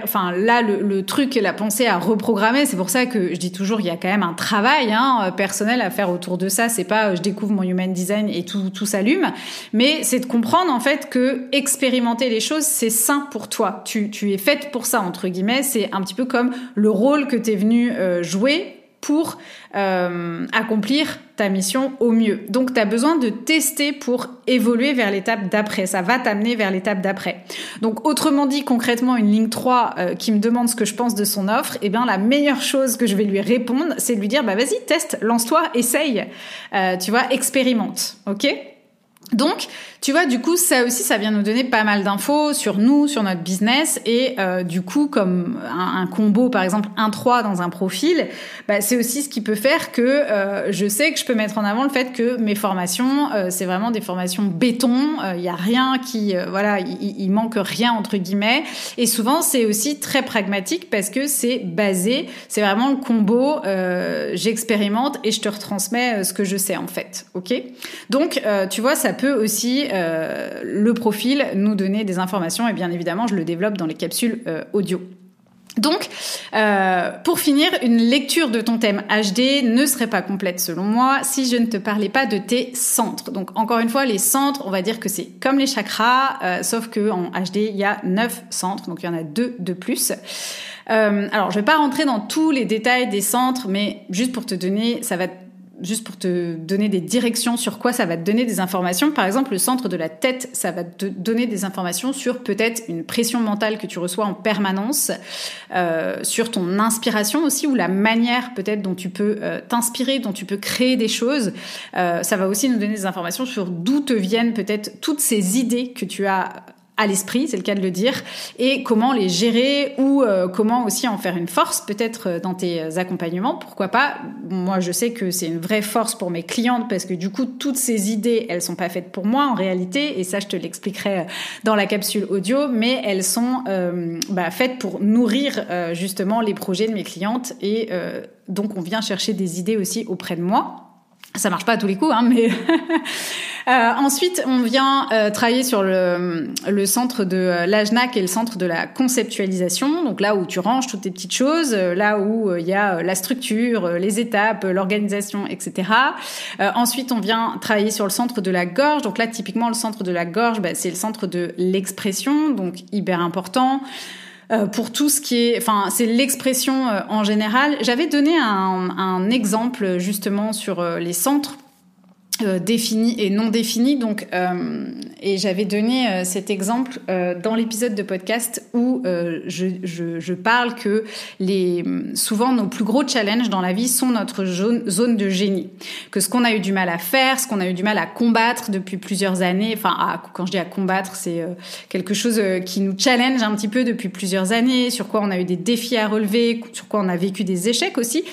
enfin là le, truc la pensée à reprogrammer c'est pour ça que je dis toujours il y a quand même un travail hein, personnel à faire autour de ça. C'est pas je découvre mon human design et tout tout s'allume. Mais c'est de comprendre en fait que expérimenter les choses c'est sain pour toi. Tu, tu es faite pour ça entre guillemets. C'est un petit peu comme le rôle que tu es venu jouer pour euh, accomplir ta mission au mieux. Donc tu as besoin de tester pour évoluer vers l'étape d'après. Ça va t'amener vers l'étape d'après. Donc autrement dit, concrètement, une ligne 3 euh, qui me demande ce que je pense de son offre, eh bien la meilleure chose que je vais lui répondre, c'est de lui dire, bah vas-y, teste, lance-toi, essaye. Euh, tu vois, expérimente. OK? Donc, tu vois, du coup, ça aussi, ça vient nous donner pas mal d'infos sur nous, sur notre business, et euh, du coup, comme un, combo, par exemple, 1-3 dans un profil, bah, c'est aussi ce qui peut faire que euh, je sais que je peux mettre en avant le fait que mes formations, euh, c'est vraiment des formations béton, il n'y a rien qui, voilà, il, manque rien entre guillemets, et souvent, c'est aussi très pragmatique parce que c'est basé, c'est vraiment le combo, j'expérimente et je te retransmets ce que je sais en fait, ok? Donc, tu vois, ça peut aussi euh, le profil nous donner des informations et bien évidemment je le développe dans les capsules euh, audio. Donc, euh, pour finir, une lecture de ton thème HD ne serait pas complète selon moi si je ne te parlais pas de tes centres. Donc, encore une fois, les centres, on va dire que c'est comme les chakras, sauf que en HD, il y a neuf centres, donc il y en a deux de plus. alors, je vais pas rentrer dans tous les détails des centres, mais juste pour te donner, ça va juste pour te donner des directions sur quoi ça va te donner des informations. Par exemple, le centre de la tête, ça va te donner des informations sur peut-être une pression mentale que tu reçois en permanence, euh, sur ton inspiration aussi, ou la manière peut-être dont tu peux euh, t'inspirer, dont tu peux créer des choses. Euh, ça va aussi nous donner des informations sur d'où te viennent peut-être toutes ces idées que tu as à l'esprit, c'est le cas de le dire, et comment les gérer ou euh, comment aussi en faire une force peut-être euh, dans tes euh, accompagnements. Pourquoi pas? Moi, je sais que c'est une vraie force pour mes clientes parce que du coup, toutes ces idées, elles sont pas faites pour moi en réalité, et ça, je te l'expliquerai dans la capsule audio, mais elles sont bah, faites pour nourrir justement les projets de mes clientes, et donc on vient chercher des idées aussi auprès de moi. Ça marche pas à tous les coups, hein, mais euh, ensuite on vient euh, travailler sur le, le centre de euh, l'AJNAC et le centre de la conceptualisation, donc là où tu ranges toutes tes petites choses, euh, là où il y a la structure, les étapes, l'organisation, etc. ensuite on vient travailler sur le centre de la gorge, donc là typiquement le centre de la gorge, bah, c'est le centre de l'expression, donc hyper important. Euh, pour tout ce qui est, enfin, c'est l'expression euh, en général. J'avais donné un, un, exemple justement sur euh, les centres euh, défini et non défini. Donc, euh, et j'avais donné euh, cet exemple dans l'épisode de podcast où je, je, je, parle que les, souvent nos plus gros challenges dans la vie sont notre zone, de génie. Que ce qu'on a eu du mal à faire, ce qu'on a eu du mal à combattre depuis plusieurs années, enfin, quand je dis à combattre, c'est quelque chose qui nous challenge un petit peu depuis plusieurs années, sur quoi on a eu des défis à relever, sur quoi on a vécu des échecs aussi.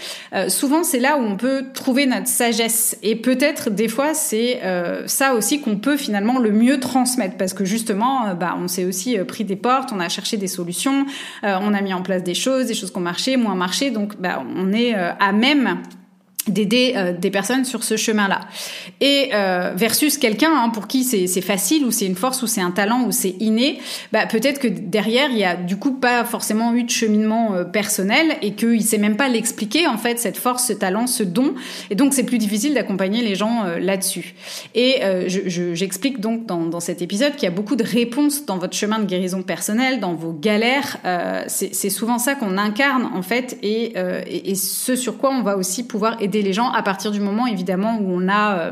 souvent, c'est là où on peut trouver notre sagesse et peut-être des c'est euh, ça aussi qu'on peut finalement le mieux transmettre. Parce que justement, euh, bah, on s'est aussi euh, pris des portes, on a cherché des solutions, on a mis en place des choses, des choses qui ont marché, moins marché, donc bah, on est à même d'aider euh, des personnes sur ce chemin-là. Et euh, versus quelqu'un hein, pour qui c'est facile ou c'est une force ou c'est un talent ou c'est inné, bah, peut-être que derrière il y a du coup pas forcément eu de cheminement euh, personnel et qu'il sait même pas l'expliquer en fait cette force, ce talent, ce don. Et donc c'est plus difficile d'accompagner les gens là-dessus. Et j'explique je, donc dans, dans, cet épisode qu'il y a beaucoup de réponses dans votre chemin de guérison personnelle, dans vos galères. c'est souvent ça qu'on incarne en fait et, et, et ce sur quoi on va aussi pouvoir aider les gens à partir du moment évidemment où on a euh,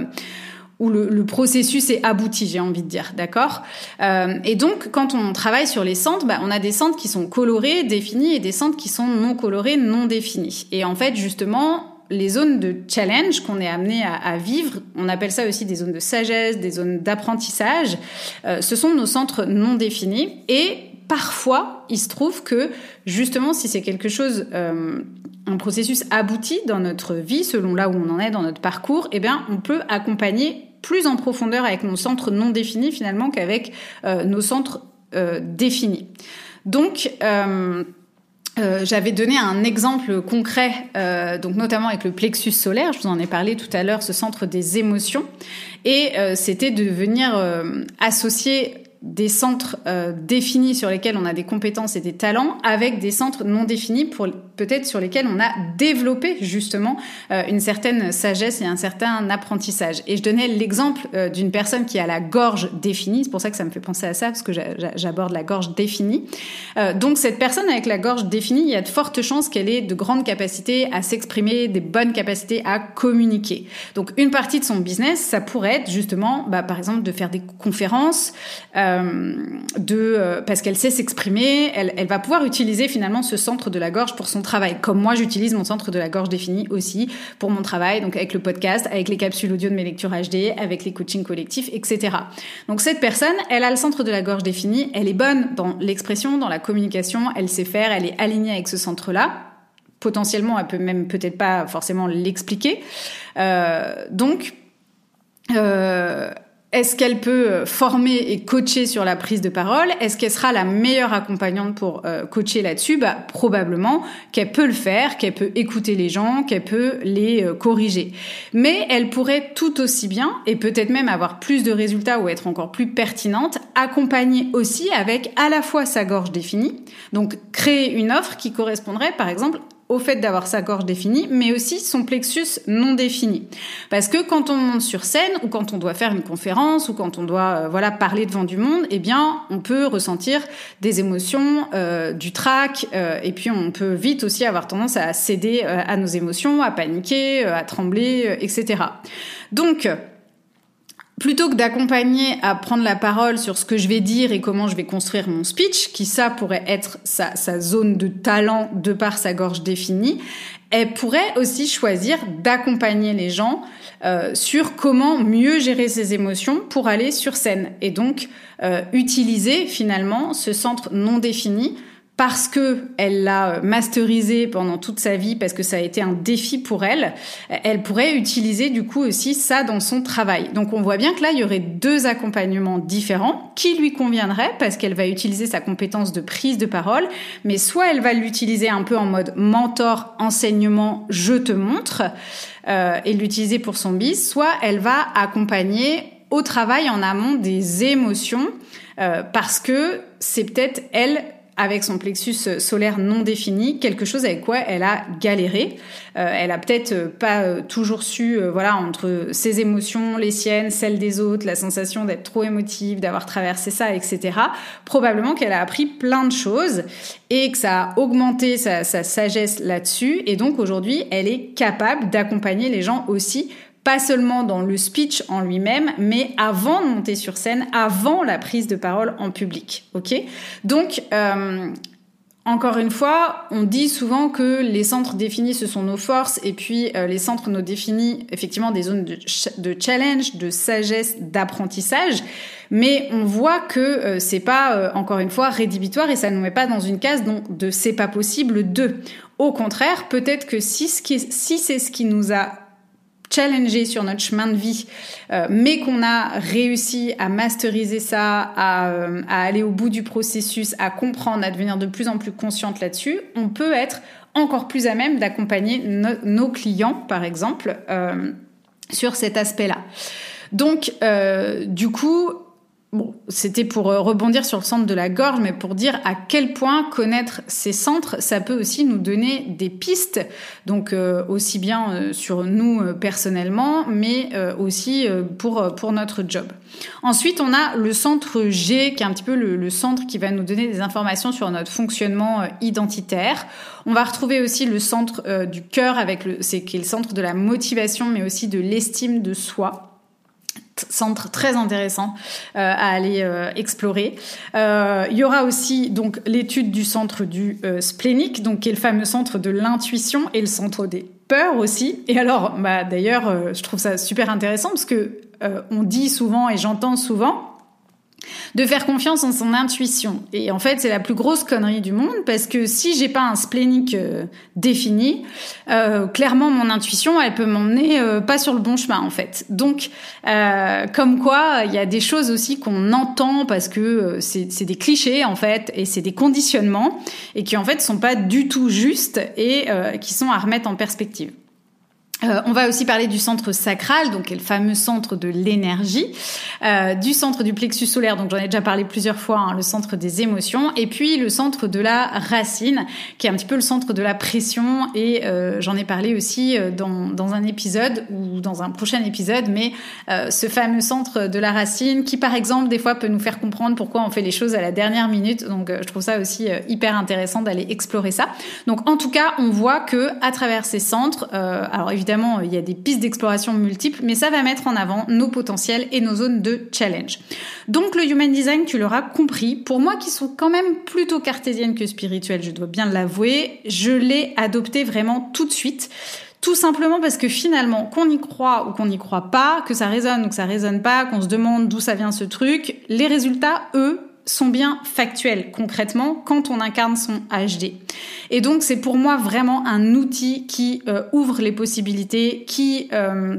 où le, processus est abouti, j'ai envie de dire, d'accord? Euh, Et donc, quand on travaille sur les centres, bah, on a des centres qui sont colorés, définis, et des centres qui sont non colorés, non définis. Et en fait, justement, les zones de challenge qu'on est amené à, vivre, on appelle ça aussi des zones de sagesse, des zones d'apprentissage, euh, ce sont nos centres non définis. Et parfois, il se trouve que justement, si c'est quelque chose un processus abouti dans notre vie, selon là où on en est dans notre parcours, eh bien, on peut accompagner plus en profondeur avec nos centres non définis finalement qu'avec euh, nos centres euh, définis. Donc, euh, j'avais donné un exemple concret, donc notamment avec le plexus solaire, je vous en ai parlé tout à l'heure, ce centre des émotions, et c'était de venir associer des centres euh, définis sur lesquels on a des compétences et des talents avec des centres non définis pour peut-être sur lesquels on a développé justement euh, une certaine sagesse et un certain apprentissage. Et je donnais l'exemple euh, d'une personne qui a la gorge définie, c'est pour ça que ça me fait penser à ça parce que j'aborde la gorge définie. donc cette personne avec la gorge définie, il y a de fortes chances qu'elle ait de grandes capacités à s'exprimer, des bonnes capacités à communiquer. Donc une partie de son business, ça pourrait être justement, bah, par exemple, de faire des conférences. De euh, parce qu'elle sait s'exprimer, elle, va pouvoir utiliser finalement ce centre de la gorge pour son travail. Comme moi, j'utilise mon centre de la gorge défini aussi pour mon travail, donc avec le podcast, avec les capsules audio de mes lectures HD, avec les coachings collectifs, etc. Donc cette personne, elle a le centre de la gorge défini, elle est bonne dans l'expression, dans la communication, elle sait faire, elle est alignée avec ce centre-là potentiellement, elle peut même peut-être pas forcément l'expliquer. Euh, donc, euh, est-ce qu'elle peut euh, former et coacher sur la prise de parole? Est-ce qu'elle sera la meilleure accompagnante pour euh, coacher là-dessus? Bah, Probablement qu'elle peut le faire, qu'elle peut écouter les gens, qu'elle peut les euh, corriger. Mais elle pourrait tout aussi bien, et peut-être même avoir plus de résultats ou être encore plus pertinente, accompagner aussi avec à la fois sa gorge définie, donc créer une offre qui correspondrait par exemple au fait d'avoir sa gorge définie, mais aussi son plexus non défini. Parce que quand on monte sur scène ou quand on doit faire une conférence ou quand on doit euh, voilà parler devant du monde, eh bien on peut ressentir des émotions, euh, du trac, euh, et puis on peut vite aussi avoir tendance à céder à nos émotions, à paniquer, à trembler, etc. Donc plutôt que d'accompagner à prendre la parole sur ce que je vais dire et comment je vais construire mon speech, qui ça pourrait être sa, zone de talent de par sa gorge définie, elle pourrait aussi choisir d'accompagner les gens euh, sur comment mieux gérer ses émotions pour aller sur scène et donc euh, utiliser finalement ce centre non défini parce que elle l'a masterisé pendant toute sa vie, parce que ça a été un défi pour elle, elle pourrait utiliser du coup aussi ça dans son travail. Donc on voit bien que là, il y aurait deux accompagnements différents qui lui conviendraient parce qu'elle va utiliser sa compétence de prise de parole, mais soit elle va l'utiliser un peu en mode mentor, enseignement, je te montre, euh, et l'utiliser pour son bis, soit elle va accompagner au travail en amont des émotions, euh, parce que c'est peut-être elle avec son plexus solaire non défini, quelque chose avec quoi elle a galéré. Euh, elle a peut-être pas euh, toujours su, euh, voilà, entre ses émotions, les siennes, celles des autres, la sensation d'être trop émotive, d'avoir traversé ça, etc. Probablement qu'elle a appris plein de choses et que ça a augmenté sa sagesse là-dessus. Et donc aujourd'hui, elle est capable d'accompagner les gens aussi pas seulement dans le speech en lui-même, mais avant de monter sur scène, avant la prise de parole en public. Ok? Donc, euh, encore une fois, on dit souvent que les centres définis, ce sont nos forces, et puis euh, les centres nous définissent effectivement des zones de, challenge, de sagesse, d'apprentissage, mais on voit que euh, c'est pas, euh, encore une fois, rédhibitoire et ça nous met pas dans une case donc de c'est pas possible de. Au contraire, peut-être que si c'est ce qui nous a challenger sur notre chemin de vie, euh, mais qu'on a réussi à masteriser ça, à, euh, à, aller au bout du processus, à comprendre, à devenir de plus en plus consciente là-dessus, on peut être encore plus à même d'accompagner nos clients, par exemple, euh, sur cet aspect-là. Donc, du coup, Bon, c'était pour euh, rebondir sur le centre de la gorge, mais pour dire à quel point connaître ces centres, ça peut aussi nous donner des pistes, donc euh, aussi bien euh, sur nous personnellement, mais aussi pour pour notre job. Ensuite, on a le centre G, qui est un petit peu le, centre qui va nous donner des informations sur notre fonctionnement identitaire. On va retrouver aussi le centre du cœur, avec le, c'est qui est le centre de la motivation, mais aussi de l'estime de soi centre très intéressant euh, à aller euh, explorer. Euh, il y aura aussi donc l'étude du centre du splénique, donc qui est le fameux centre de l'intuition et le centre des peurs aussi. Et alors, bah d'ailleurs, je trouve ça super intéressant parce que on dit souvent et j'entends souvent de faire confiance en son intuition. Et en fait, c'est la plus grosse connerie du monde parce que si j'ai pas un splénique euh, défini, euh, clairement mon intuition, elle peut m'emmener euh, pas sur le bon chemin en fait. Donc, comme quoi, il y a des choses aussi qu'on entend parce que c'est des clichés en fait et c'est des conditionnements et qui en fait sont pas du tout justes et qui sont à remettre en perspective. Euh, on va aussi parler du centre sacral, donc le fameux centre de l'énergie, euh, du centre du plexus solaire, donc j'en ai déjà parlé plusieurs fois, hein, le centre des émotions, et puis le centre de la racine, qui est un petit peu le centre de la pression, et euh, j'en ai parlé aussi dans, dans, un épisode ou dans un prochain épisode, mais ce fameux centre de la racine, qui par exemple des fois peut nous faire comprendre pourquoi on fait les choses à la dernière minute, donc je trouve ça aussi hyper intéressant d'aller explorer ça. Donc en tout cas, on voit que à travers ces centres, alors évidemment il y a des pistes d'exploration multiples, mais ça va mettre en avant nos potentiels et nos zones de challenge. Donc le Human Design, tu l'auras compris, pour moi qui sont quand même plutôt cartésiennes que spirituelles, je dois bien l'avouer, je l'ai adopté vraiment tout de suite. Tout simplement parce que finalement, qu'on y croit ou qu'on n'y croit pas, que ça résonne ou que ça résonne pas, qu'on se demande d'où ça vient ce truc, les résultats, eux, sont bien factuels concrètement quand on incarne son HD. Et donc c'est pour moi vraiment un outil qui euh, ouvre les possibilités, qui euh,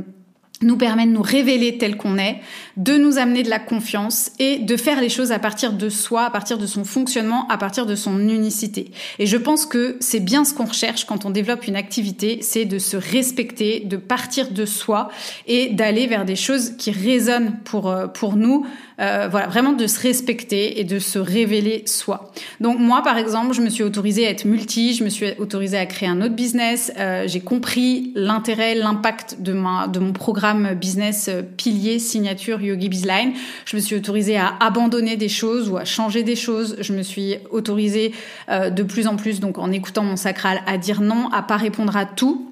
nous permet de nous révéler tel qu'on est, de nous amener de la confiance et de faire les choses à partir de soi, à partir de son fonctionnement, à partir de son unicité. Et je pense que c'est bien ce qu'on recherche quand on développe une activité, c'est de se respecter, de partir de soi et d'aller vers des choses qui résonnent pour, euh, pour nous, euh, voilà, vraiment de se respecter et de se révéler soi. Donc moi, par exemple, je me suis autorisée à être multi, je me suis autorisée à créer un autre business, euh, j'ai compris l'intérêt, l'impact de, ma, de mon programme business euh, pilier signature Yogi Bizline. Je me suis autorisée à abandonner des choses ou à changer des choses. Je me suis autorisée euh, de plus en plus, donc en écoutant mon sacral, à dire non, à pas répondre à tout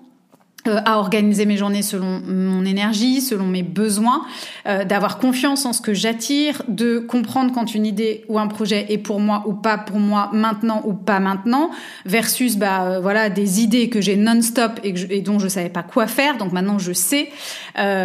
à organiser mes journées selon mon énergie, selon mes besoins, euh, d'avoir confiance en ce que j'attire, de comprendre quand une idée ou un projet est pour moi ou pas pour moi, maintenant ou pas maintenant, versus bah euh, voilà des idées que j'ai non-stop et, et, dont je savais pas quoi faire. Donc maintenant je sais.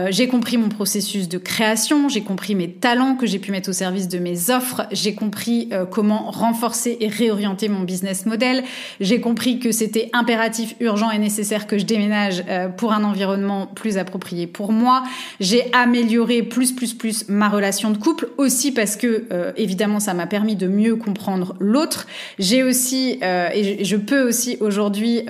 j'ai compris mon processus de création, j'ai compris mes talents que j'ai pu mettre au service de mes offres, j'ai compris comment renforcer et réorienter mon business model, j'ai compris que c'était impératif, urgent et nécessaire que je déménage euh, pour un environnement plus approprié pour moi. J'ai amélioré plus plus plus ma relation de couple aussi parce que euh, évidemment ça m'a permis de mieux comprendre l'autre. J'ai aussi euh, et je peux aussi aujourd'hui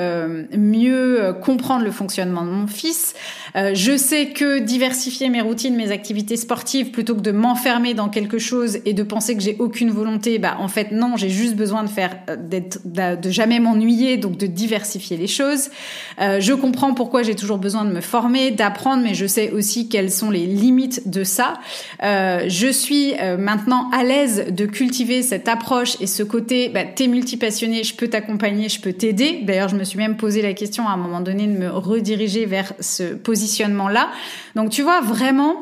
mieux comprendre le fonctionnement de mon fils. Je sais que diversifier mes routines, mes activités sportives plutôt que de m'enfermer dans quelque chose et de penser que j'ai aucune volonté, bah en fait non, j'ai juste besoin de faire d'être de jamais m'ennuyer donc de diversifier les choses. je comprends pour pourquoi j'ai toujours besoin de me former, d'apprendre, mais je sais aussi quelles sont les limites de ça. Euh, je suis euh, maintenant à l'aise de cultiver cette approche et ce côté, bah, t'es multipassionné, je peux t'accompagner, je peux t'aider. D'ailleurs, je me suis même posé la question à un moment donné de me rediriger vers ce positionnement-là. Donc tu vois, vraiment,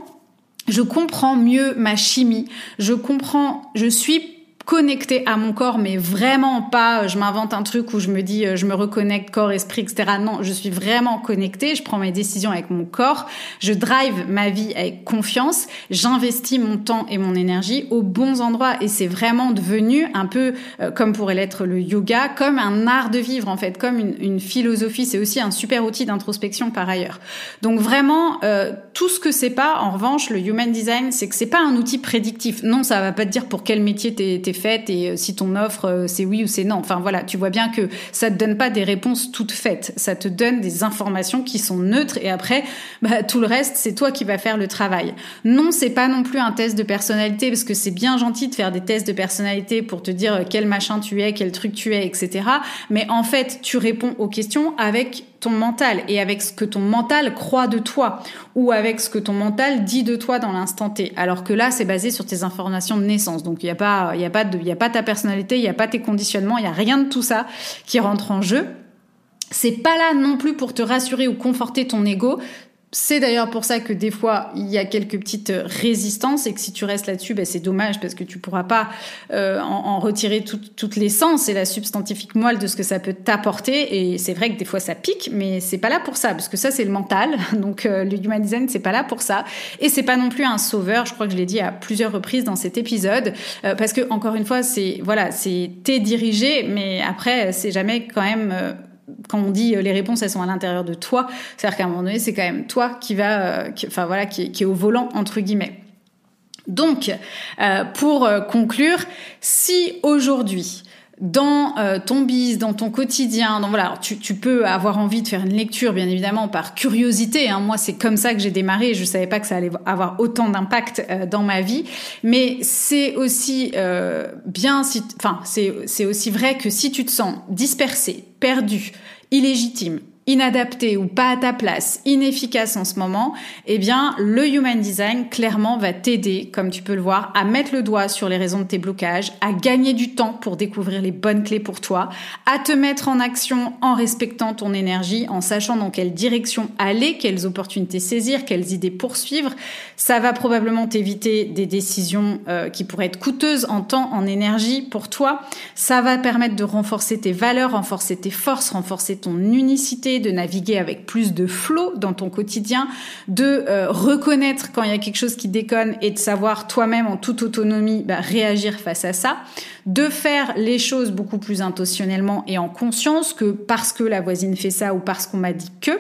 je comprends mieux ma chimie, je comprends, je suis connecté à mon corps, mais vraiment pas, je m'invente un truc où je me dis, euh, je me reconnecte corps, esprit, etc. Non, je suis vraiment connectée, je prends mes décisions avec mon corps, je drive ma vie avec confiance, j'investis mon temps et mon énergie aux bons endroits et c'est vraiment devenu un peu, euh, comme pourrait l'être le yoga, comme un art de vivre en fait, comme une, une philosophie, c'est aussi un super outil d'introspection par ailleurs. Donc vraiment, euh, tout ce que c'est pas, en revanche, le human design, c'est que c'est pas un outil prédictif. Non, ça va pas te dire pour quel métier t'es faite et euh, si ton offre euh, c'est oui ou c'est non. Enfin voilà, tu vois bien que ça te donne pas des réponses toutes faites. Ça te donne des informations qui sont neutres et après bah, tout le reste c'est toi qui vas faire le travail. Non, c'est pas non plus un test de personnalité parce que c'est bien gentil de faire des tests de personnalité pour te dire euh, quel machin tu es, quel truc tu es, etc. Mais en fait, tu réponds aux questions avec mental et avec ce que ton mental croit de toi ou avec ce que ton mental dit de toi dans l'instant T. Alors que là, c'est basé sur tes informations de naissance. Donc il n'y a pas, il y a pas de, il y a pas ta personnalité, il n'y a pas tes conditionnements, il n'y a rien de tout ça qui rentre en jeu. C'est pas là non plus pour te rassurer ou conforter ton ego. C'est d'ailleurs pour ça que des fois il y a quelques petites résistances et que si tu restes là-dessus, ben, c'est dommage parce que tu pourras pas euh, en, retirer toutes les sens et la substantifique moelle de ce que ça peut t'apporter. Et c'est vrai que des fois ça pique, mais c'est pas là pour ça parce que ça c'est le mental. Donc euh, le human design c'est pas là pour ça et c'est pas non plus un sauveur. Je crois que je l'ai dit à plusieurs reprises dans cet épisode euh, parce que encore une fois c'est voilà c'est t'es dirigé, mais après c'est jamais quand même quand on dit euh, les réponses elles sont à l'intérieur de toi, c'est-à-dire qu'à un moment donné c'est quand même toi qui va, euh, enfin voilà, qui, est au volant entre guillemets. Donc, euh, pour conclure, si aujourd'hui dans ton biz, dans ton quotidien, donc voilà, tu, tu, peux avoir envie de faire une lecture, bien évidemment, par curiosité. Hein. Moi, c'est comme ça que j'ai démarré. Je savais pas que ça allait avoir autant d'impact dans ma vie, mais c'est aussi euh, bien, si, c'est aussi vrai que si tu te sens dispersé, perdu, illégitime, inadapté ou pas à ta place, inefficace en ce moment, eh bien, le Human Design, clairement, va t'aider, comme tu peux le voir, à mettre le doigt sur les raisons de tes blocages, à gagner du temps pour découvrir les bonnes clés pour toi, à te mettre en action en respectant ton énergie, en sachant dans quelle direction aller, quelles opportunités saisir, quelles idées poursuivre. Ça va probablement t'éviter des décisions euh, qui pourraient être coûteuses en temps, en énergie pour toi. Ça va permettre de renforcer tes valeurs, renforcer tes forces, renforcer ton unicité, de naviguer avec plus de flow dans ton quotidien, de euh, reconnaître quand il y a quelque chose qui déconne et de savoir toi-même en toute autonomie bah, réagir face à ça, de faire les choses beaucoup plus intentionnellement et en conscience que parce que la voisine fait ça ou parce qu'on m'a dit que.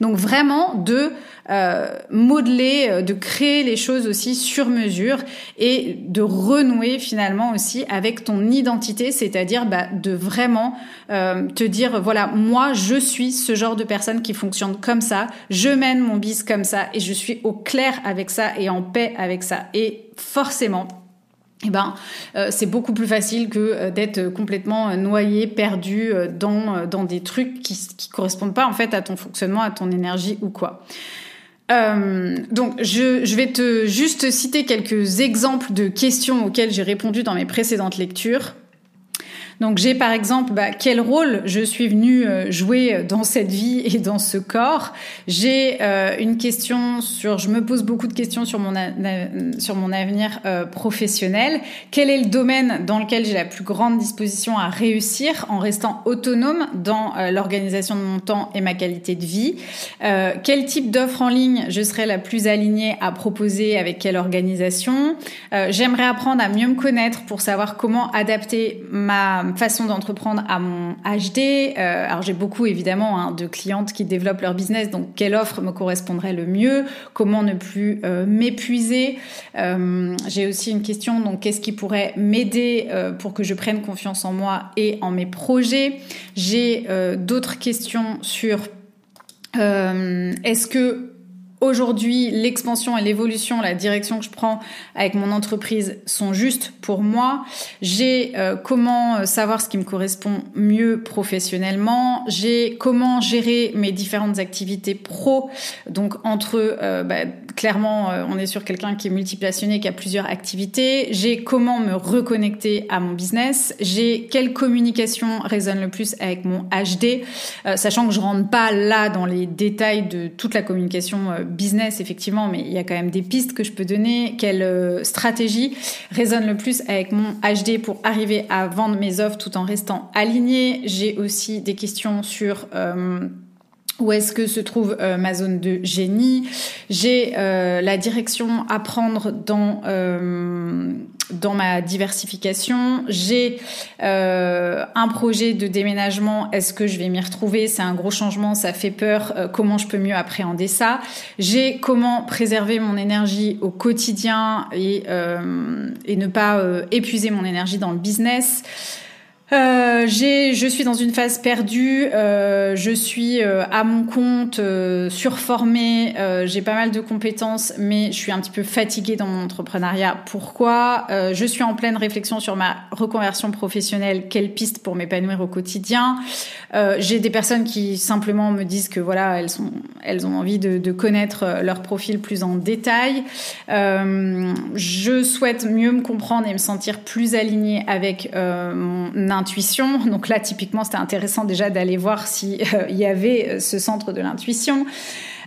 Donc vraiment de euh, modeler, euh, de créer les choses aussi sur mesure et de renouer finalement aussi avec ton identité, c'est-à-dire bah, de vraiment euh, te dire voilà moi je suis ce genre de personne qui fonctionne comme ça, je mène mon bis comme ça et je suis au clair avec ça et en paix avec ça et forcément eh ben, euh, c'est beaucoup plus facile que euh, d'être complètement noyé, perdu dans, dans des trucs qui, qui correspondent pas en fait à ton fonctionnement, à ton énergie ou quoi. Euh, donc, je, je, vais te juste citer quelques exemples de questions auxquelles j'ai répondu dans mes précédentes lectures. Donc j'ai par exemple bah, quel rôle je suis venue euh, jouer dans cette vie et dans ce corps? J'ai euh, une question sur, je me pose beaucoup de questions sur mon sur mon avenir euh, professionnel. Quel est le domaine dans lequel j'ai la plus grande disposition à réussir en restant autonome dans l'organisation de mon temps et ma qualité de vie? Quel type d'offre en ligne je serai la plus alignée à proposer avec quelle organisation? J'aimerais apprendre à mieux me connaître pour savoir comment adapter ma façon d'entreprendre à mon HD. Euh, alors j'ai beaucoup évidemment hein, de clientes qui développent leur business, donc quelle offre me correspondrait le mieux Comment ne plus euh, m'épuiser euh, J'ai aussi une question, donc qu'est-ce qui pourrait m'aider pour que je prenne confiance en moi et en mes projets? J'ai d'autres questions sur est-ce que aujourd'hui, l'expansion et l'évolution, la direction que je prends avec mon entreprise sont justes pour moi. J'ai euh, comment savoir ce qui me correspond mieux professionnellement. J'ai comment gérer mes différentes activités pro. Donc entre euh, bah, clairement, on est sur quelqu'un qui est multipassionné, qui a plusieurs activités. J'ai comment me reconnecter à mon business. J'ai quelle communication résonne le plus avec mon HD, sachant que je rentre pas là dans les détails de toute la communication business, effectivement, mais il y a quand même des pistes que je peux donner. Quelle euh, stratégie résonne le plus avec mon HD pour arriver à vendre mes offres tout en restant aligné? J'ai aussi des questions sur... Euh, où est-ce que se trouve euh, ma zone de génie? J'ai euh, la direction à prendre dans euh, dans ma diversification. J'ai un projet de déménagement. Est-ce que je vais m'y retrouver? C'est un gros changement, ça fait peur. comment je peux mieux appréhender ça? J'ai comment préserver mon énergie au quotidien et et ne pas épuiser mon énergie dans le business? Euh, je suis dans une phase perdue. Euh, je suis euh, à mon compte, euh, surformée. Euh, j'ai pas mal de compétences, mais je suis un petit peu fatiguée dans mon entrepreneuriat. Pourquoi? Je suis en pleine réflexion sur ma reconversion professionnelle. Quelle piste pour m'épanouir au quotidien? J'ai des personnes qui simplement me disent que voilà, elles sont, elles ont envie de, de connaître leur profil plus en détail. je souhaite mieux me comprendre et me sentir plus alignée avec mon Donc là, typiquement, c'était intéressant déjà d'aller voir s'il euh, y avait euh, ce centre de l'intuition.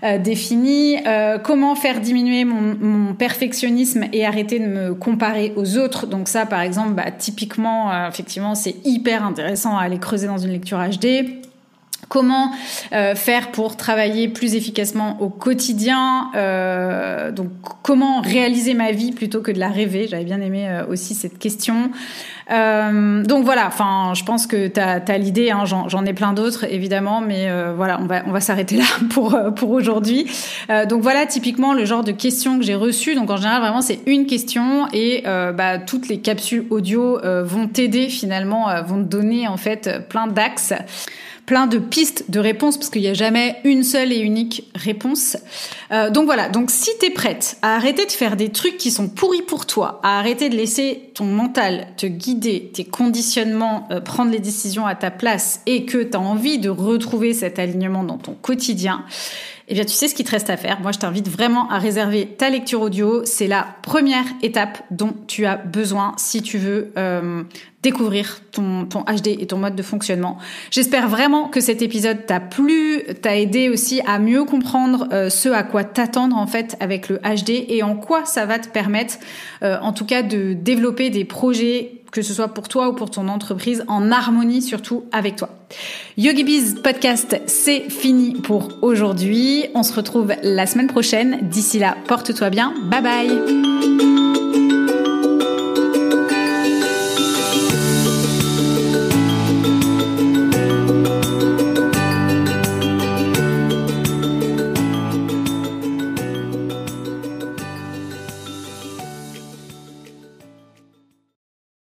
Euh, défini, comment faire diminuer mon, perfectionnisme et arrêter de me comparer aux autres? Donc ça, par exemple, bah, typiquement, effectivement, c'est hyper intéressant à aller creuser dans une lecture HD. Comment faire pour travailler plus efficacement au quotidien Donc, comment réaliser ma vie plutôt que de la rêver J'avais bien aimé aussi cette question. Euh, donc voilà, enfin, je pense que tu as, l'idée, hein, j'en ai plein d'autres évidemment, mais euh, voilà, on va, on va s'arrêter là pour, euh, pour aujourd'hui. donc voilà, typiquement le genre de questions que j'ai reçues. Donc en général, vraiment, c'est une question et bah, toutes les capsules audio vont t'aider finalement, vont te donner en fait plein d'axes plein de pistes de réponses parce qu'il n'y a jamais une seule et unique réponse. Euh, donc voilà, donc si tu es prête à arrêter de faire des trucs qui sont pourris pour toi, à arrêter de laisser ton mental te guider, tes conditionnements, euh, prendre les décisions à ta place et que tu as envie de retrouver cet alignement dans ton quotidien, eh bien, tu sais ce qu'il te reste à faire. Moi, je t'invite vraiment à réserver ta lecture audio. C'est la première étape dont tu as besoin si tu veux euh, découvrir ton, HD et ton mode de fonctionnement. J'espère vraiment que cet épisode t'a plu, t'a aidé aussi à mieux comprendre euh, ce à quoi t'attendre en fait avec le HD et en quoi ça va te permettre, euh, en tout cas, de développer des projets que ce soit pour toi ou pour ton entreprise, en harmonie surtout avec toi. YogiBiz Podcast, c'est fini pour aujourd'hui. On se retrouve la semaine prochaine. D'ici là, porte-toi bien. Bye bye